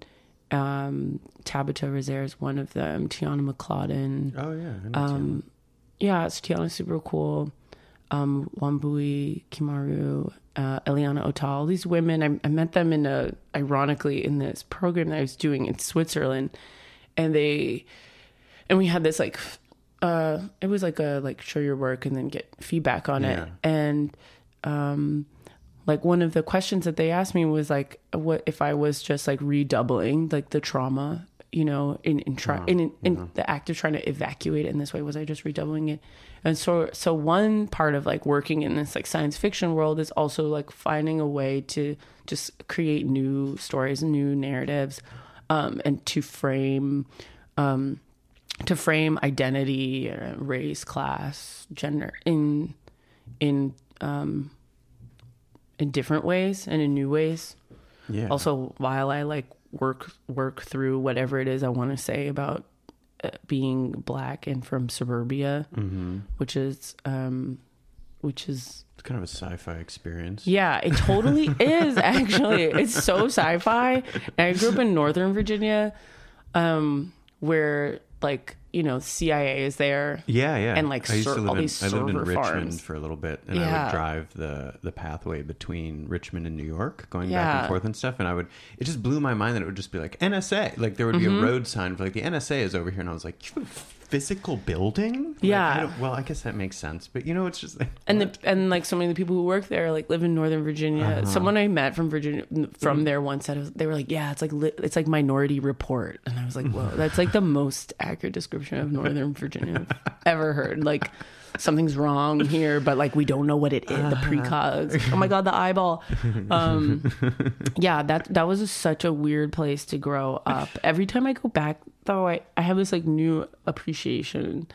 Um, Tabita Rezaire is one of them. Tiona McClodden. Oh yeah. Um, yeah, it's Tiona's super cool. Um, Wambui Kimaru, uh, Eliana Otal. These women, I, I met them in a ironically in this program that I was doing in Switzerland, and they and we had this like uh it was like a like show your work and then get feedback on Yeah. it and um like one of the questions that they asked me was like what if i was just like redoubling like the trauma you know in in try in, in, in the act of trying to evacuate it in this way was i just redoubling it and so so one part of like working in this like science fiction world is also like finding a way to just create new stories and new narratives um and to frame um to frame identity, uh, race, class, gender in in um, in different ways and in new ways. Yeah. Also, while I like work work through whatever it is I want to say about uh, being black and from suburbia, Mm-hmm. which is um, which is It's kind of a sci-fi experience. yeah, it totally is actually. It's so sci-fi. And I grew up in Northern Virginia, um, where like you know CIA is there. Yeah, yeah. And like I used ser- to live all in, these I lived in Richmond farms. for a little bit, and I Yeah. would drive the the pathway between Richmond and New York, going back Yeah. and forth and stuff. And I would, it just blew my mind that it would just be like NSA, like there would be Mm-hmm. a road sign for like the NSA is over here, and I was like, you have a physical building? Like, Yeah. I don't- well, I guess that makes sense, but you know, it's just like, and the, and like so many of the people who work there like live in Northern Virginia. Uh-huh. Someone I met from Virginia from Mm-hmm. there once said they were like, "Yeah, it's like li- it's like Minority Report," and I was like, "Whoa, that's like the most accurate description of Northern Virginia I've ever heard." Like something's wrong here, but like we don't know what it is. The Uh-huh. precogs. Oh my god, the eyeball. Um, yeah, that that was such a weird place to grow up. Every time I go back, though, I I have this like new appreciation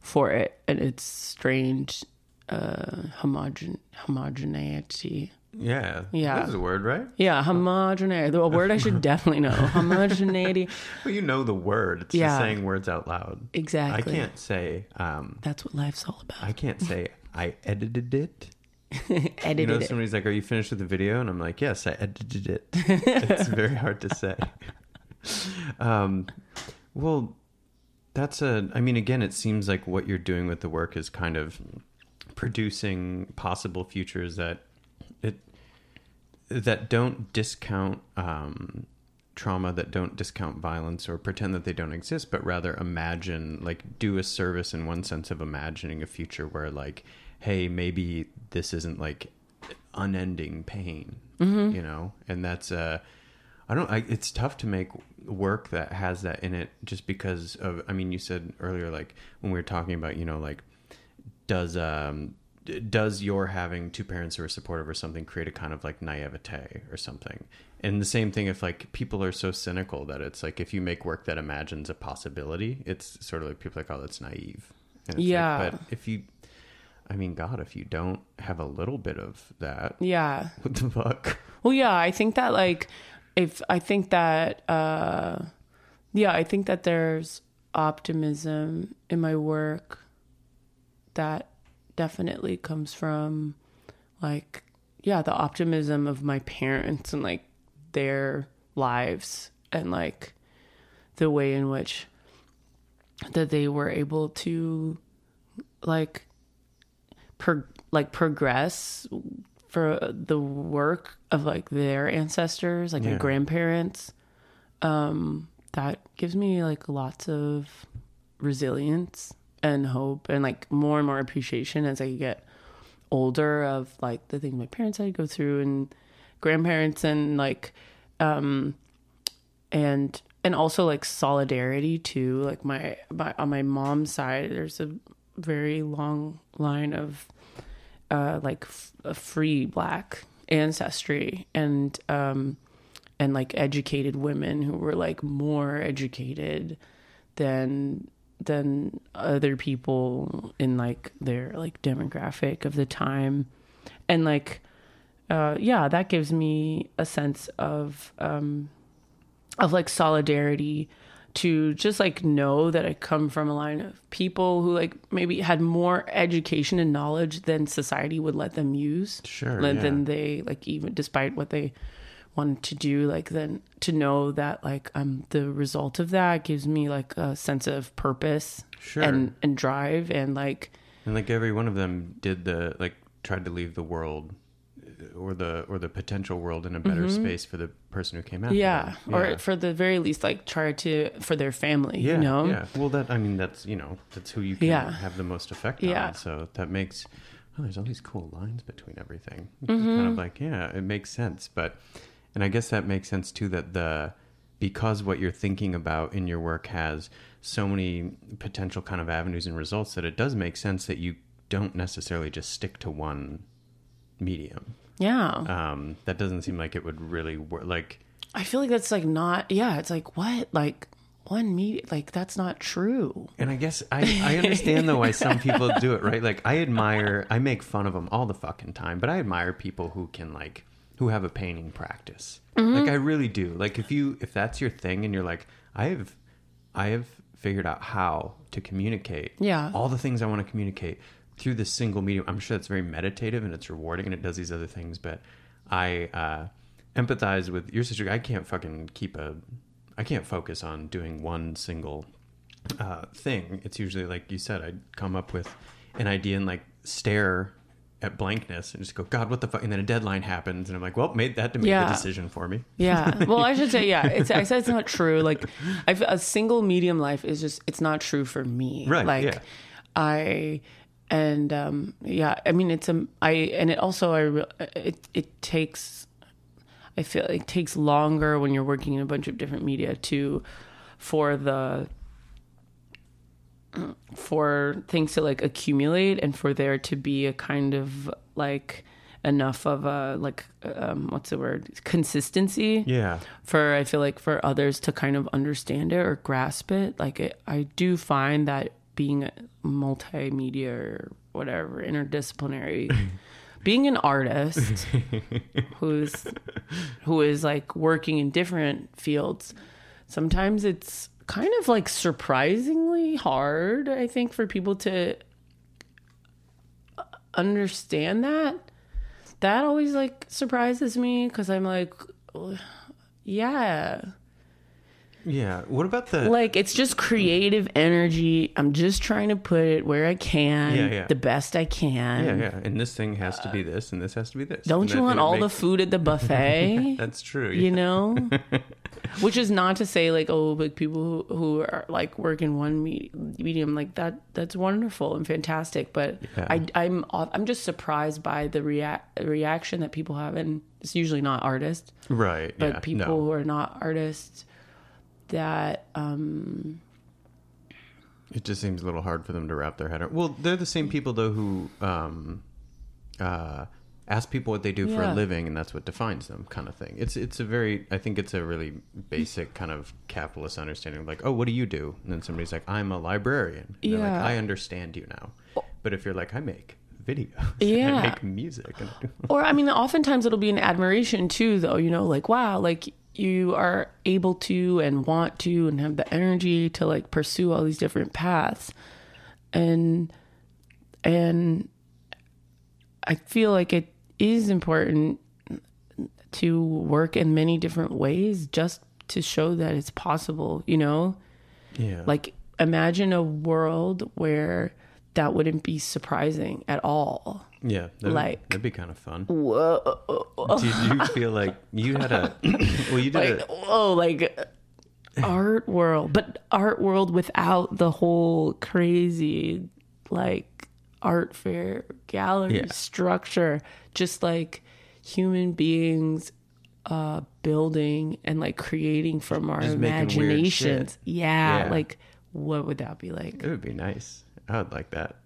for it and its strange uh homogen homogeneity yeah, Yeah. that's a word, right? yeah homogeneity the a word i should definitely know homogeneity Well, you know the word. It's Yeah. just saying words out loud. Exactly. I can't say. um that's what life's all about I can't say I edited it. edited You know, it somebody's like, "Are you finished with the video?" And I'm like, "Yes, I edited it." it's very hard to say. Um, well, that's a. I mean, again, it seems like what you're doing with the work is kind of producing possible futures that it that don't discount um, trauma, that don't discount violence, or pretend that they don't exist, but rather imagine, like, do a service in one sense of imagining a future where, like, hey, maybe this isn't like unending pain, you know, and that's uh I don't. I, it's tough to make work that has that in it, just because of. I mean, you said earlier, like when we were talking about, you know, like does um does your having two parents who are supportive or something create a kind of like naivete or something? And the same thing if like people are so cynical that it's like if you make work that imagines a possibility, it's sort of like people are like, oh, that's naive. And it's like, Yeah. but if you, I mean, God, if you don't have a little bit of that, yeah what the fuck? well yeah i think that like if i think that uh yeah i think that there's optimism in my work that definitely comes from like yeah the optimism of my parents and like their lives and like the way in which that they were able to like pro- like progress for the work of like their ancestors like Yeah. grandparents um that gives me like lots of resilience and hope and like more and more appreciation as I get older of like the things my parents had to go through and grandparents and like um and and also like solidarity too like my, my on my mom's side there's a very long line of uh like f- a free black ancestry and um and like educated women who were like more educated than than other people in like their like demographic of the time. And like uh yeah that gives me a sense of um of like solidarity to just like know that I come from a line of people who like maybe had more education and knowledge than society would let them use. Sure, Than, yeah. than they like even despite what they wanted to do, like then to know that like I'm the result of that gives me like a sense of purpose Sure. and and drive and like And like every one of them did the like tried to leave the world or the or the potential world in a better space for the person who came out. Mm-hmm. yeah, or for the very least like try to for their family, yeah, you know? yeah. Well, that I mean, that's you know, that's who you can Yeah. have the most effect Yeah. on. So that makes oh, there's all these cool lines between everything. It's Mm-hmm. Kind of like yeah, it makes sense. But and I guess that makes sense too. That the because what you're thinking about in your work has so many potential kind of avenues and results that it does make sense that you don't necessarily just stick to one medium. Yeah. Um, that doesn't seem like it would really work. Like I feel like that's like not yeah, it's like what? Like one media like that's not true. And I guess I, I understand though why some people do it, right? Like I admire, I make fun of them all the fucking time, but I admire people who can like, who have a painting practice. Mm-hmm. Like I really do. Like if you, if that's your thing and you're like, I have, I have figured out how to communicate Yeah. all the things I want to communicate through this single medium. I'm sure that's very meditative and it's rewarding and it does these other things, but I, uh, empathize with your sister. I can't fucking keep a, I can't focus on doing one single uh, thing. It's usually like you said, I'd come up with an idea and like stare at blankness and just go, God, what the fuck? And then a deadline happens, and I'm like, well, made that to make Yeah. the decision for me. Yeah. Well, I should say, yeah. It's, I said it's not true. Like, I've, a single medium life is just, it's not true for me. Right, Like, yeah. I, and, um, yeah, I mean, it's, a, I, and it also, I, re- it, it takes, I feel it takes longer when you're working in a bunch of different media to, for the, for things to like accumulate and for there to be a kind of like enough of a like um what's the word? Consistency. Yeah. for i feel like for others to kind of understand it or grasp it. Like it, i do find that being a multimedia or whatever interdisciplinary. Being an artist who's who is like working in different fields sometimes it's kind of like surprisingly hard i think for people to understand that. That always like surprises me because i'm like yeah Yeah. What about the like it's just creative energy i'm just trying to put it where i can Yeah, yeah. the best i can Yeah, yeah. And this thing has to be this, and this has to be this. don't And you want all the food at the buffet That's true. you know which is not to say like oh like people who, who are like work in one me- medium like that that's wonderful and fantastic but. I, i'm i'm just surprised by the react reaction that people have and it's usually not artists Right. but yeah, people no. who are not artists that um It just seems a little hard for them to wrap their head around. Well, they're the same people though who um, uh, ask people what they do for a living, and that's what defines them, kind of thing. It's it's a very I think it's a really basic kind of capitalist understanding like, oh, what do you do? And then somebody's like, I'm a librarian. And they're like, Yeah. I understand you now. But if you're like, I make videos, Yeah. I make music, and or i mean oftentimes it'll be an admiration too though you know like wow like you are able to and want to and have the energy to like pursue all these different paths. And and i feel like it is important to work in many different ways just to show that it's possible you know? Yeah, like imagine a world where that wouldn't be surprising at all yeah, that'd, like- that'd be kind of fun. whoa Did you feel like you had a well, you did like a oh like art world but art world without the whole crazy like art fair gallery Yeah. structure just like human beings uh building and like creating from our Just imaginations yeah, Yeah. like what would that be like It would be nice. I would like that.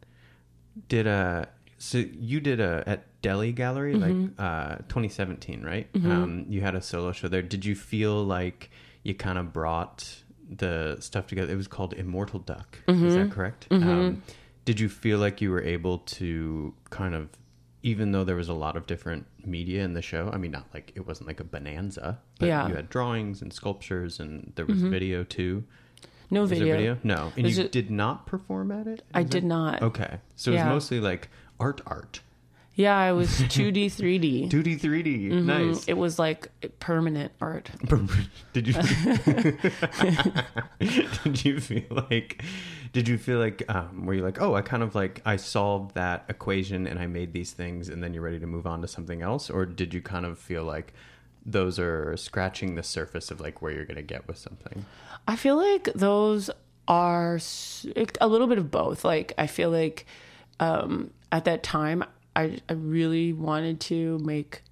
Did uh so you did a at Deli Gallery like uh 2017, right? Um you had a solo show there. Did you feel like you kind of brought the stuff together? It was called Immortal Duck. Is that correct? Um did you feel like you were able to kind of even though there was a lot of different media in the show, I mean, not like it wasn't like a bonanza, but Yeah. you had drawings and sculptures, and there was video too. No video, video? No. And you it- did not perform at it? i did that- not Okay. So it Yeah. was mostly like art art. yeah i was 2d 3d 2D 3D. Mhm. Nice. it was like permanent art did you Did you feel like did you feel like um were you like, "Oh, I kind of like I solved that equation and I made these things and then you're ready to move on to something else?" Or did you kind of feel like those are scratching the surface of like where you're going to get with something? I feel like those are a little bit of both. Like I feel like um, at that time, I I really wanted to make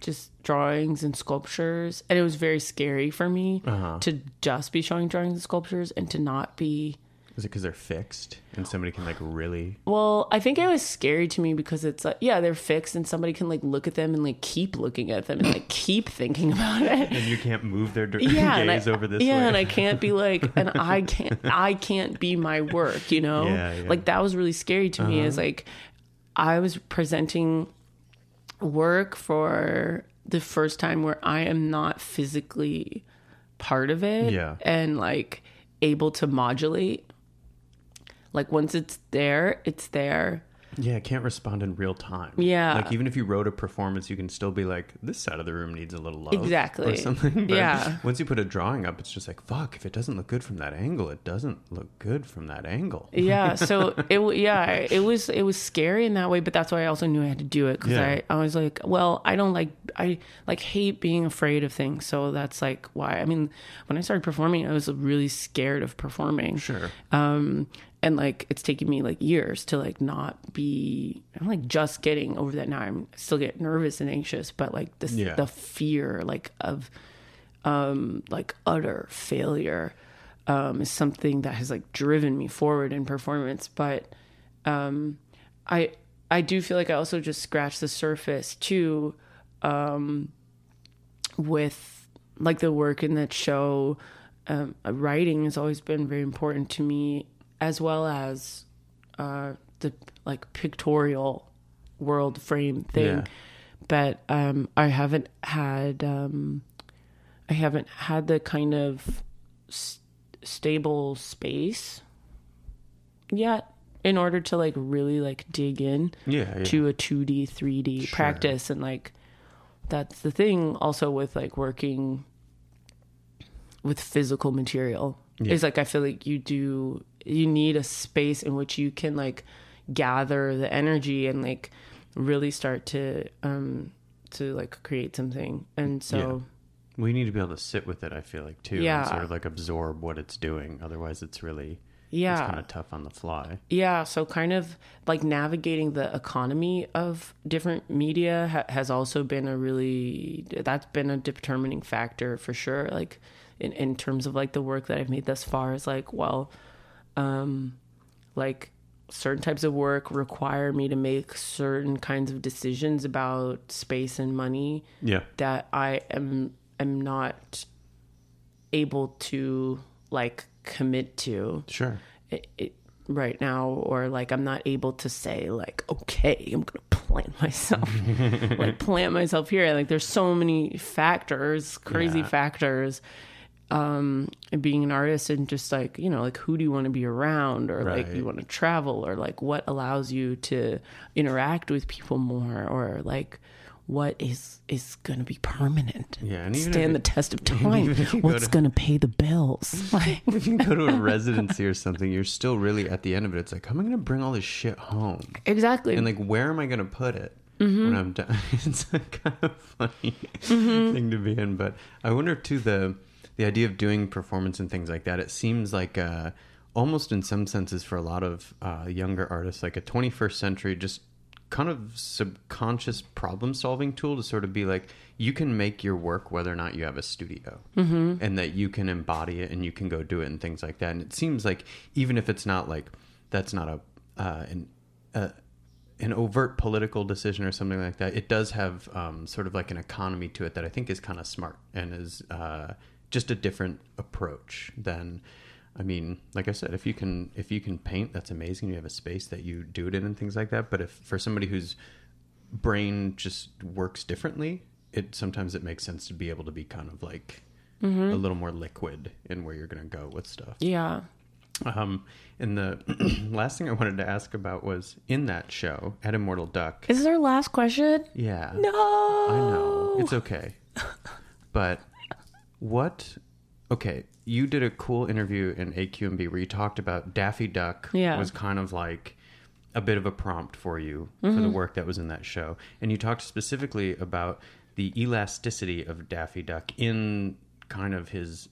just drawings and sculptures, and it was very scary for me Uh-huh. to just be showing drawings and sculptures and to not be Is it because they're fixed and somebody can like really? Well, I think it was scary to me because it's like, yeah, they're fixed and somebody can like look at them and like keep looking at them and like keep thinking about it. And you can't move their Yeah, and I, gaze over this yeah, way. and I can't be like, and I can't, I can't be my work, you know. Yeah, yeah. Like that was really scary to me. Uh-huh. Is like, I was presenting work for the first time where I am not physically part of it, Yeah. and like able to modulate. Like once it's there, it's there. Yeah, it can't respond in real time. Yeah. Like even if you wrote a performance, you can still be like, this side of the room needs a little love. Exactly. Or something. But Yeah. Once you put a drawing up, it's just like, fuck, if it doesn't look good from that angle, it doesn't look good from that angle. yeah so it yeah it was it was scary in that way but that's why i also knew i had to do it because Yeah. I, I was like well i don't like i like hate being afraid of things so that's like why i mean when i started performing i was really scared of performing Sure. um and like it's taken me like years to like not be i'm like just getting over that now. I'm still get nervous and anxious but like this Yeah. the fear like of um like utter failure um is something that has like driven me forward in performance. But um i i do feel like i also just scratched the surface too um with like the work in that show. Um, writing has always been very important to me as well as uh the like pictorial world frame thing Yeah. but um i haven't had um i haven't had the kind of s- stable space yet in order to like really like dig in Yeah, yeah. to a 2d 3d Sure. practice and like that's the thing also with like working with physical material Yeah. is like i feel like you do you need a space in which you can like gather the energy and like really start to um to like create something and so We need to be able to sit with it, I feel like, too. Yeah. And sort of like absorb what it's doing. Otherwise, it's really. Yeah. It's kind of tough on the fly. Yeah, so kind of like navigating the economy of different media ha- has also been a really that's been a determining factor for sure. Like in in terms of like the work that I've made thus far is like well, um, like certain types of work require me to make certain kinds of decisions about space and money Yeah. that I am am not able to like commit to Sure. it, it, right now or like i'm not able to say like okay i'm gonna plant myself like plant myself here like there's so many factors crazy Yeah. factors um being an artist and just like you know like who do you want to be around or like you want to travel or like what allows you to interact with people more or like what is is gonna be permanent Yeah, and stand it- the test of time if you go what's gonna pay the bills like if you go to a residency or something, you're still really at the end of it. It's like, how am I going to bring all this shit home? exactly And like, where am I going to put it Mm-hmm. when I'm done? It's a kind of funny Mm-hmm. thing to be in. But I wonder too the the idea of doing performance and things like that. It seems like uh, almost in some senses for a lot of uh, younger artists, like a 21st century just kind of subconscious problem solving tool to sort of be like you can make your work whether or not you have a studio mm-hmm. and that you can embody it and you can go do it and things like that and it seems like even if it's not like that's not a uh, an uh, an overt political decision or something like that, it does have um, sort of like an economy to it that I think is kind of smart and is uh, just a different approach than. I mean, like I said, if you can if you can paint, that's amazing. You have a space that you do it in and things like that. But if for somebody whose brain just works differently, it sometimes it makes sense to be able to be kind of like a little more liquid in where you're going to go with stuff. yeah Um, and the last thing I wanted to ask about was in that show at Immortal Duck. Is this our last question? Yeah. No. I know. It's okay. But what okay, you did a cool interview in AQNB where you talked about Daffy Duck Yeah. was kind of like a bit of a prompt for you for the mm-hmm. work that was in that show. And you talked specifically about the elasticity of Daffy Duck in kind of his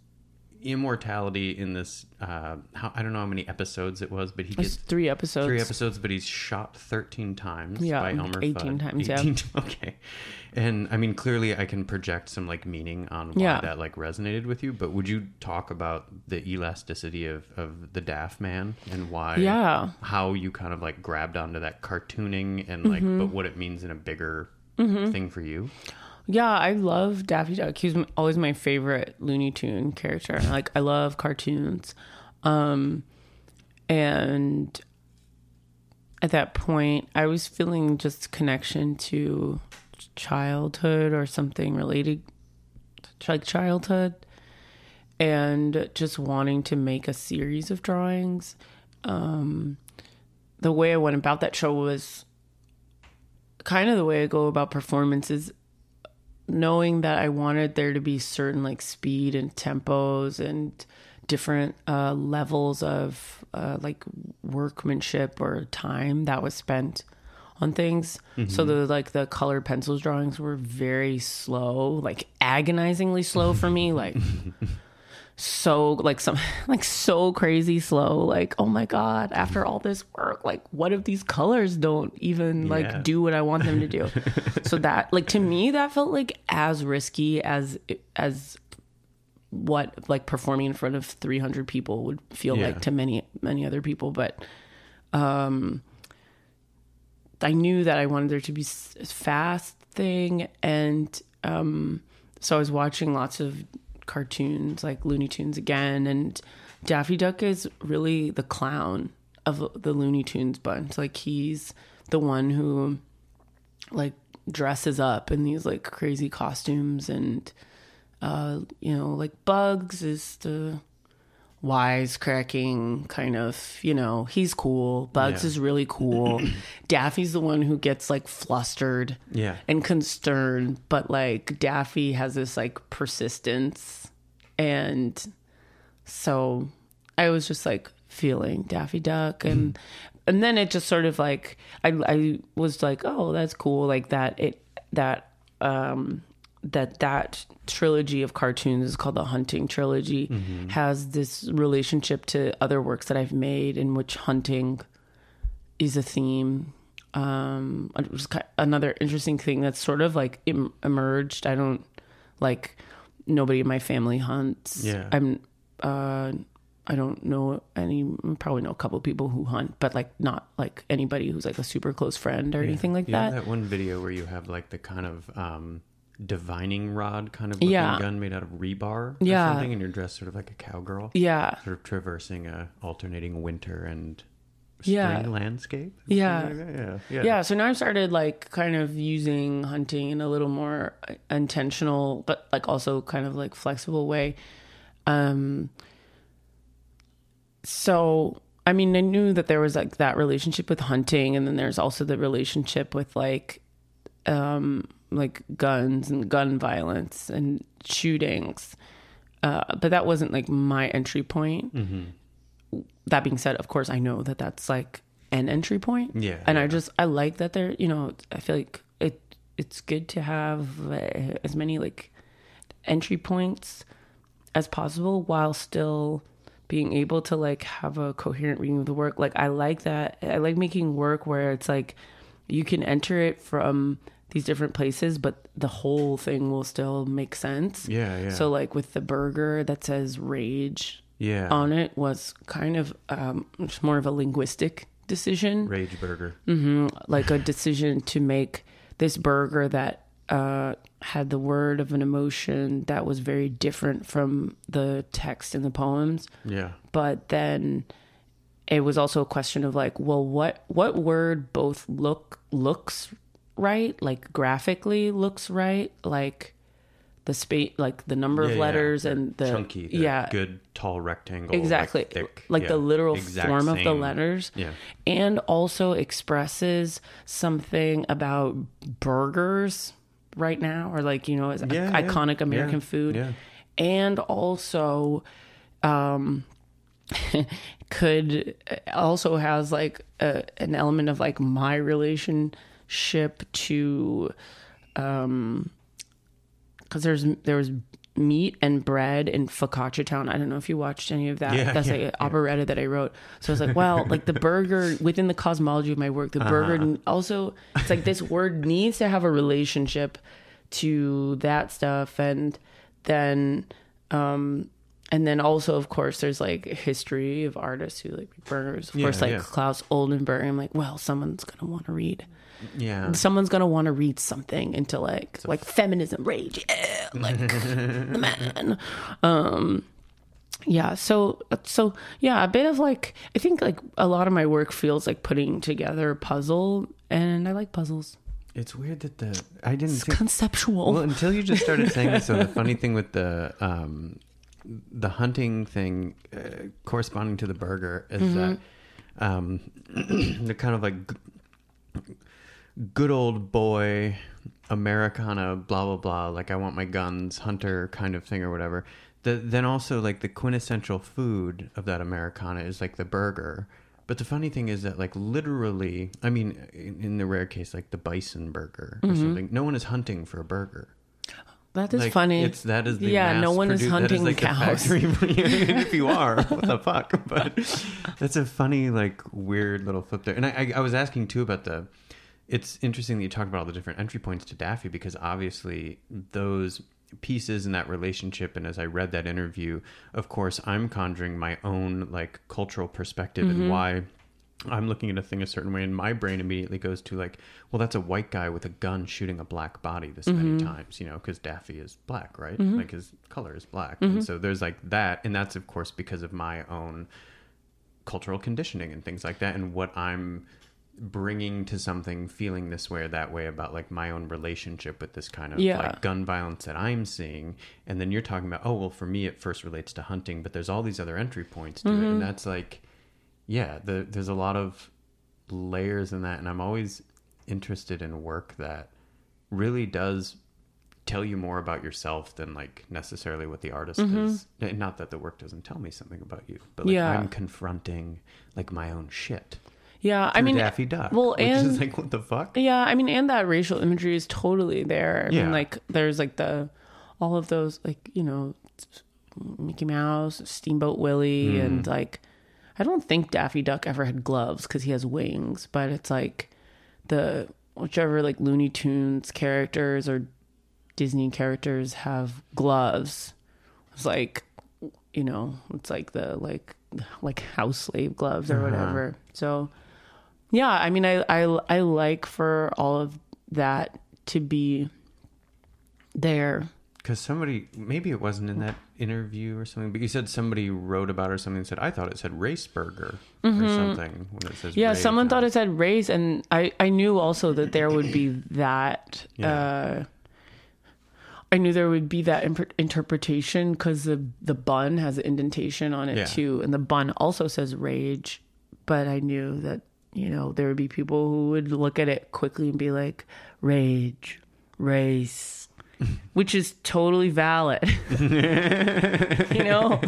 immortality in this. Uh, how, I don't know how many episodes it was, but he gets three episodes. three episodes, but he's shot 13 times Yeah, by Elmer 18 Fudd. times, yeah. 18 Okay. And I mean, clearly I can project some like meaning on why Yeah. that like resonated with you, but would you talk about the elasticity of, of the Daft Man and why, Yeah. how you kind of like grabbed onto that cartooning and like, Mm-hmm. but what it means in a bigger thing for you? Yeah, I love Daffy Duck. He was always my favorite Looney Tune character. Like I love cartoons. Um and at that point, I was feeling just connection to childhood or something related to like childhood and just wanting to make a series of drawings. Um the way I went about that show was kind of the way I go about performances knowing that I wanted there to be certain like speed and tempos and different uh, levels of uh, like workmanship or time that was spent on things. So the like the colored pencils drawings were very slow, like agonizingly slow for me, like so like some like so crazy slow like oh my god after all this work like what if these colors don't even Yeah. like do what i want them to do so that like to me that felt like as risky as as what like performing in front of 300 people would feel Yeah. like to many many other people but um i knew that i wanted there to be a fast thing and um so i was watching lots of cartoons like looney tunes again and daffy duck is really the clown of the looney tunes bunch. Like he's the one who like dresses up in these like crazy costumes and uh you know like bugs is the wisecracking kind of you know he's cool bugs Yeah. is really cool daffy's the one who gets like flustered Yeah. and concerned but like daffy has this like persistence and so i was just like feeling daffy duck and and then it just sort of like i i was like oh that's cool like that it that um that that trilogy of cartoons is called the hunting trilogy has this relationship to other works that i've made in which hunting is a theme. Um it was ki- another interesting thing that's sort of like em- emerged i don't like nobody in my family hunts. Yeah. i'm uh i don't know any probably know a couple people who hunt but like not like anybody who's like a super close friend or anything like know that. that one video where you have like the kind of um, divining rod kind of looking Yeah. gun made out of rebar or Yeah. something, and you're dressed sort of like a cowgirl. yeah Sort of traversing a alternating winter and spring Yeah. landscape. Yeah. Like yeah, yeah, yeah so now i've started like kind of using hunting in a little more intentional but like also kind of like flexible way um so i mean i knew that there was like that relationship with hunting and then there's also the relationship with like um like guns and gun violence and shootings uh but that wasn't like my entry point that being said, of course, I know that that's like an entry point. Yeah, and I just I like that there. You know, I feel like it. It's good to have uh, as many like entry points as possible while still being able to like have a coherent reading of the work. Like I like that. I like making work where it's like you can enter it from these different places, but the whole thing will still make sense. Yeah, yeah. So like with the burger that says rage Yeah. on it was kind of um, just more of a linguistic decision, Rage Burger. like a decision to make this burger that uh, had the word of an emotion that was very different from the text in the poems. Yeah. But then it was also a question of like, well, what what word both look looks right, like graphically looks right, like the space, like the number Yeah, of letters They're and the chunky, yeah, good tall rectangle, exactly. like, thick, like yeah, the literal exact form of the letters. Yeah. and also expresses something about burgers right now or like you know as Yeah, yeah, iconic american yeah, food. yeah. and also um could also has like a, an element of like my relationship to um because there's there was meat and bread in Focaccia Town. I don't know if you watched any of that. Yeah, That's yeah, like an operetta that I wrote. So I was like, well, like the burger within the cosmology of my work, the burger Uh-huh. also it's like this word needs to have a relationship to that stuff and then um and then also of course there's like history of artists who like burgers of Yeah, course like yeah. Claes Oldenburg i'm like well someone's gonna want to read Yeah. someone's gonna want to read something into like like feminism rage yeah, like the man um yeah so so yeah a bit of like i think like a lot of my work feels like putting together a puzzle and i like puzzles It's weird that the I didn't it's think conceptual Well, until you just started saying this. So the funny thing with the um, the hunting thing uh, corresponding to the burger is Mm-hmm. that um, they're kind of like good old boy Americana, blah blah blah. Like I want my guns, hunter kind of thing or whatever. The, then also like the quintessential food of that Americana is like the burger. But the funny thing is that like literally, I mean, in, in the rare case like the bison burger or mm-hmm. something, no one is hunting for a burger. that is Like, funny It's that is the yeah no one is produ- that hunting like the cows if you are, what the fuck? But that's a funny, like, weird little flip there. And I, I, I was asking too about the. It's interesting that you talk about all the different entry points to Daffy because obviously those pieces in that relationship and as I read that interview, of course, I'm conjuring my own like cultural perspective Mm-hmm. and why I'm looking at a thing a certain way, and my brain immediately goes to like, well, that's a white guy with a gun shooting a black body this Mm-hmm. many times, you know, because Daffy is black, right? Like his color is black, and so there's like that, and that's of course because of my own cultural conditioning and things like that, and what I'm bringing to something, feeling this way or that way about like my own relationship with this kind of Yeah. like gun violence that I'm seeing, and then you're talking about, oh well, for me it first relates to hunting, but there's all these other entry points to it, and mm-hmm. that's like yeah, the, there's a lot of layers in that, and I'm always interested in work that really does tell you more about yourself than like necessarily what the artist mm-hmm. is. And Not that the work doesn't tell me something about you, but like Yeah. I'm confronting like my own shit. Yeah i mean Daffy Duck. well which and is like what the fuck? Yeah, I mean, and that racial imagery is totally there. I Yeah. mean, like there's like the all of those like you know Mickey Mouse, Steamboat Willie, Hmm. and like I don't think Daffy Duck ever had gloves because he has wings, but it's like the whichever like Looney Tunes characters or Disney characters have gloves. It's like you know, it's like the like like house slave gloves or whatever. So yeah, I mean, I, I I like for all of that to be there. Because somebody, maybe it wasn't in that interview or something, but you said somebody wrote about it or something and said, I thought it said race burger or something when it says Mm-hmm. Yeah, someone on thought it said race, and I I knew also that there would be that. Yeah. Uh, I knew there would be that imp- interpretation because the the bun has an indentation on it Yeah. too, and the bun also says rage. But I knew that you know there would be people who would look at it quickly and be like rage, race, which is totally valid. you know,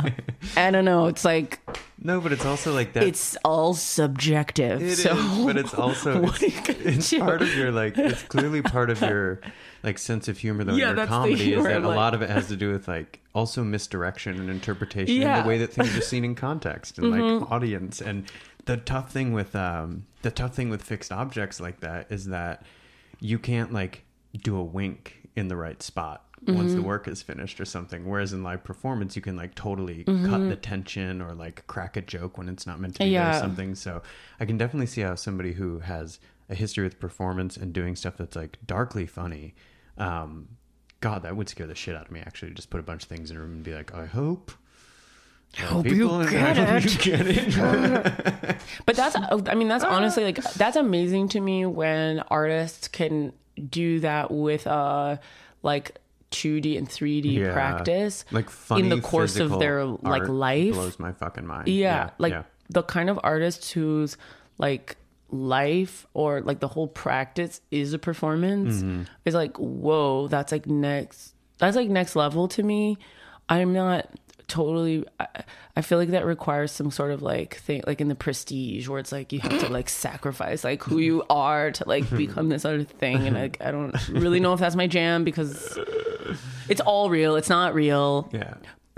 I don't know. It's like No, but it's also like that. it's all subjective. It so is, but it's also it's, it's part of your like it's clearly part of your like sense of humor though in Yeah, your that's the comedy is humor, that a lot of it has to do with like also misdirection and interpretation and Yeah. Mm-hmm. the way that things are seen in context and like audience and the tough thing with um the tough thing with fixed objects like that is that you can't like do a wink in the right spot once Mm-hmm. the work is finished or something whereas in live performance you can like totally Mm-hmm. cut the tension or like crack a joke when it's not meant to be there or something so i can definitely see how somebody who has a history with performance and doing stuff that's like darkly funny um god that would scare the shit out of me actually just put a bunch of things in a room and be like i hope that Hope you get I hope it." you get it But that's, I mean, that's honestly like, that's amazing to me when artists can do that with a, like 2D and 3D Yeah. practice. like funny in the course of their like life. blows my fucking mind Yeah, like yeah. the kind of artist whose like life or like the whole practice is a performance Mm-hmm. is like whoa that's like next that's like next level to me i'm not totally I, I feel like that requires some sort of like thing like in the prestige where it's like you have to like sacrifice like who you are to like hmm. become this other thing and like i don't really know if that's my jam because It's all real. It's not real. Yeah.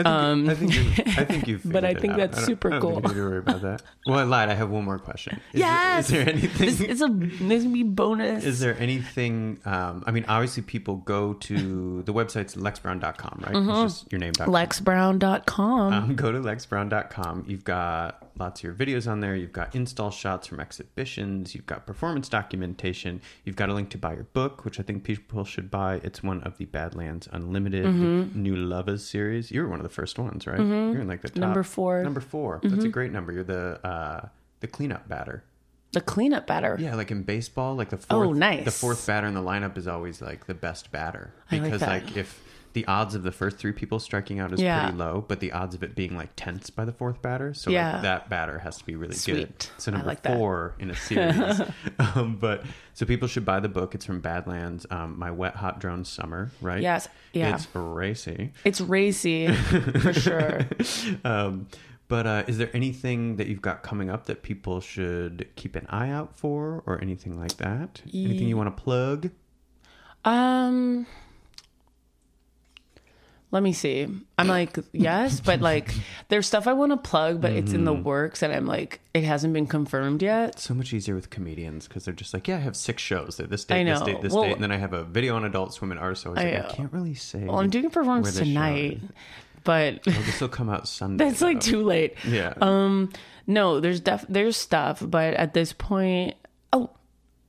I think, um, I think, you, I think you But I think that's I super I cool. Don't need to worry about that. Well, I lied. I have one more question. Is yes. There, is there anything? This is a this be bonus. Is there anything? Um, I mean, obviously, people go to the website's lexbrown.com, right? Mm-hmm. It's just your name. Lexbrown.com. Um, go to lexbrown.com. You've got lots of your videos on there. You've got install shots from exhibitions. You've got performance documentation. You've got a link to buy your book, which I think people should buy. It's one of the Badlands Unlimited Mm-hmm. New Lovers series. You were one of the first ones, right? You're in like the top. Number four. Number 4 That's a great number. You're the uh, the cleanup batter. the cleanup batter. Yeah, like in baseball, like the fourth, Oh, nice. the fourth batter in the lineup is always like the best batter I like because that. like if the odds of the first three people striking out is Yeah. pretty low, but the odds of it being like tenths by the fourth batter, so Yeah. like, that batter has to be really good. So number like that. four in a series, um, but so people should buy the book. It's from Badlands, um, my wet hot drone summer, right? Yes. Yeah. it's racy. It's racy for sure. Um, but uh, is there anything that you've got coming up that people should keep an eye out for, or anything like that? Anything you want to plug? Um let me see. I'm like, yes, but like there's stuff I want to plug, but it's in the Mm-hmm. works and I'm like it hasn't been confirmed yet. so much easier with comedians because they're just like, yeah, I have six shows. They're this date, this know. date, this Well- date, and then I have a video on Adult Swim and Artists. So I, was I like, I can't really say. Well, I'm doing a where performance the show tonight, is. but Oh, this will come out Sunday. that's like though. too late. Yeah. Um no, there's def there's stuff, but at this point,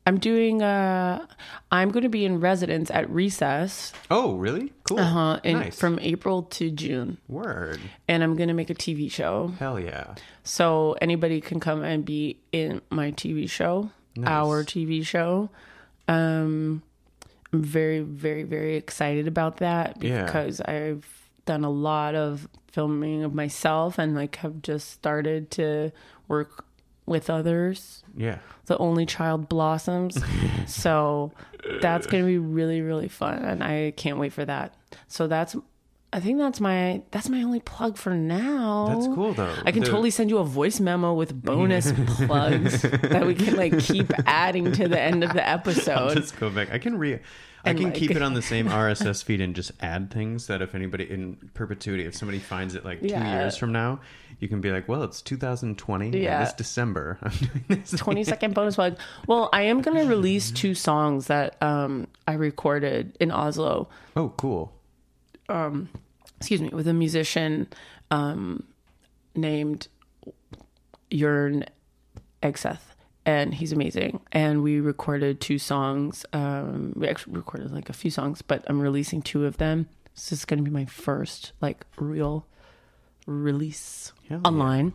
I'm doing uh I'm going to be in residence at Recess oh, really? Cool. uh in, nice. from April to June, Word. and I'm going to make a TV show. Hell yeah. So anybody can come and be in my TV show, our TV show. Um, I'm very, very, very excited about that Yeah. because I've done a lot of filming of myself and like have just started to work with others. Yeah. The only child blossoms. so that's going to be really, really fun. And I can't wait for that. So that's, I think that's my, that's my only plug for now. That's cool though. I can totally send you a voice memo with bonus plugs that we can like keep adding to the end of the I'll episode. just go back. I can re. I can like- keep it on the same RSS feed and just add things that if anybody in perpetuity, if somebody finds it like two Yeah. years from now, you can be like, well, it's 2020. and Yeah. This December, I'm doing this. 20 second bonus plug. Well, I am going to release two songs that um, I recorded in Oslo. Oh, cool. Excuse me, with a musician um, named Jörn Egseth. And he's amazing. And we recorded two songs. Um, we actually recorded like a few songs, but I'm releasing two of them. This is going to be my first like real release yeah. online.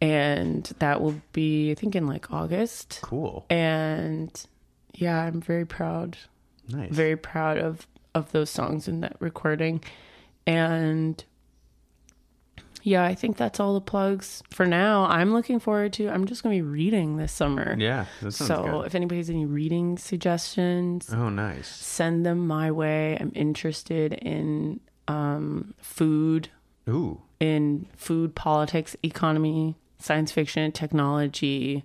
And that will be, I think, in like August. Cool. And yeah, I'm very proud Nice. very proud of of those songs in that recording and yeah i think that's all the plugs for now i'm looking forward to i'm just going to be reading this summer yeah. That sounds so good. if anybody has any reading suggestions oh, nice. send them my way i'm interested in um, food Ooh. in food politics economy science fiction technology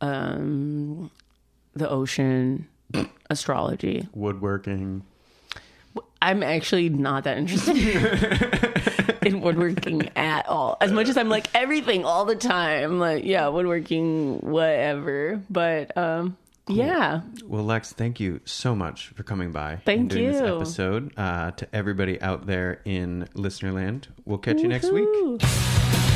um, the ocean astrology Woodworking. I'm actually not that interested in woodworking at all. As much as I'm like everything all the time, like yeah, woodworking, whatever. But um, yeah, Well, Lex, thank you so much for coming by. Thank and doing This you. episode uh, to everybody out there in Listenerland. We'll catch you next week. Woohoo.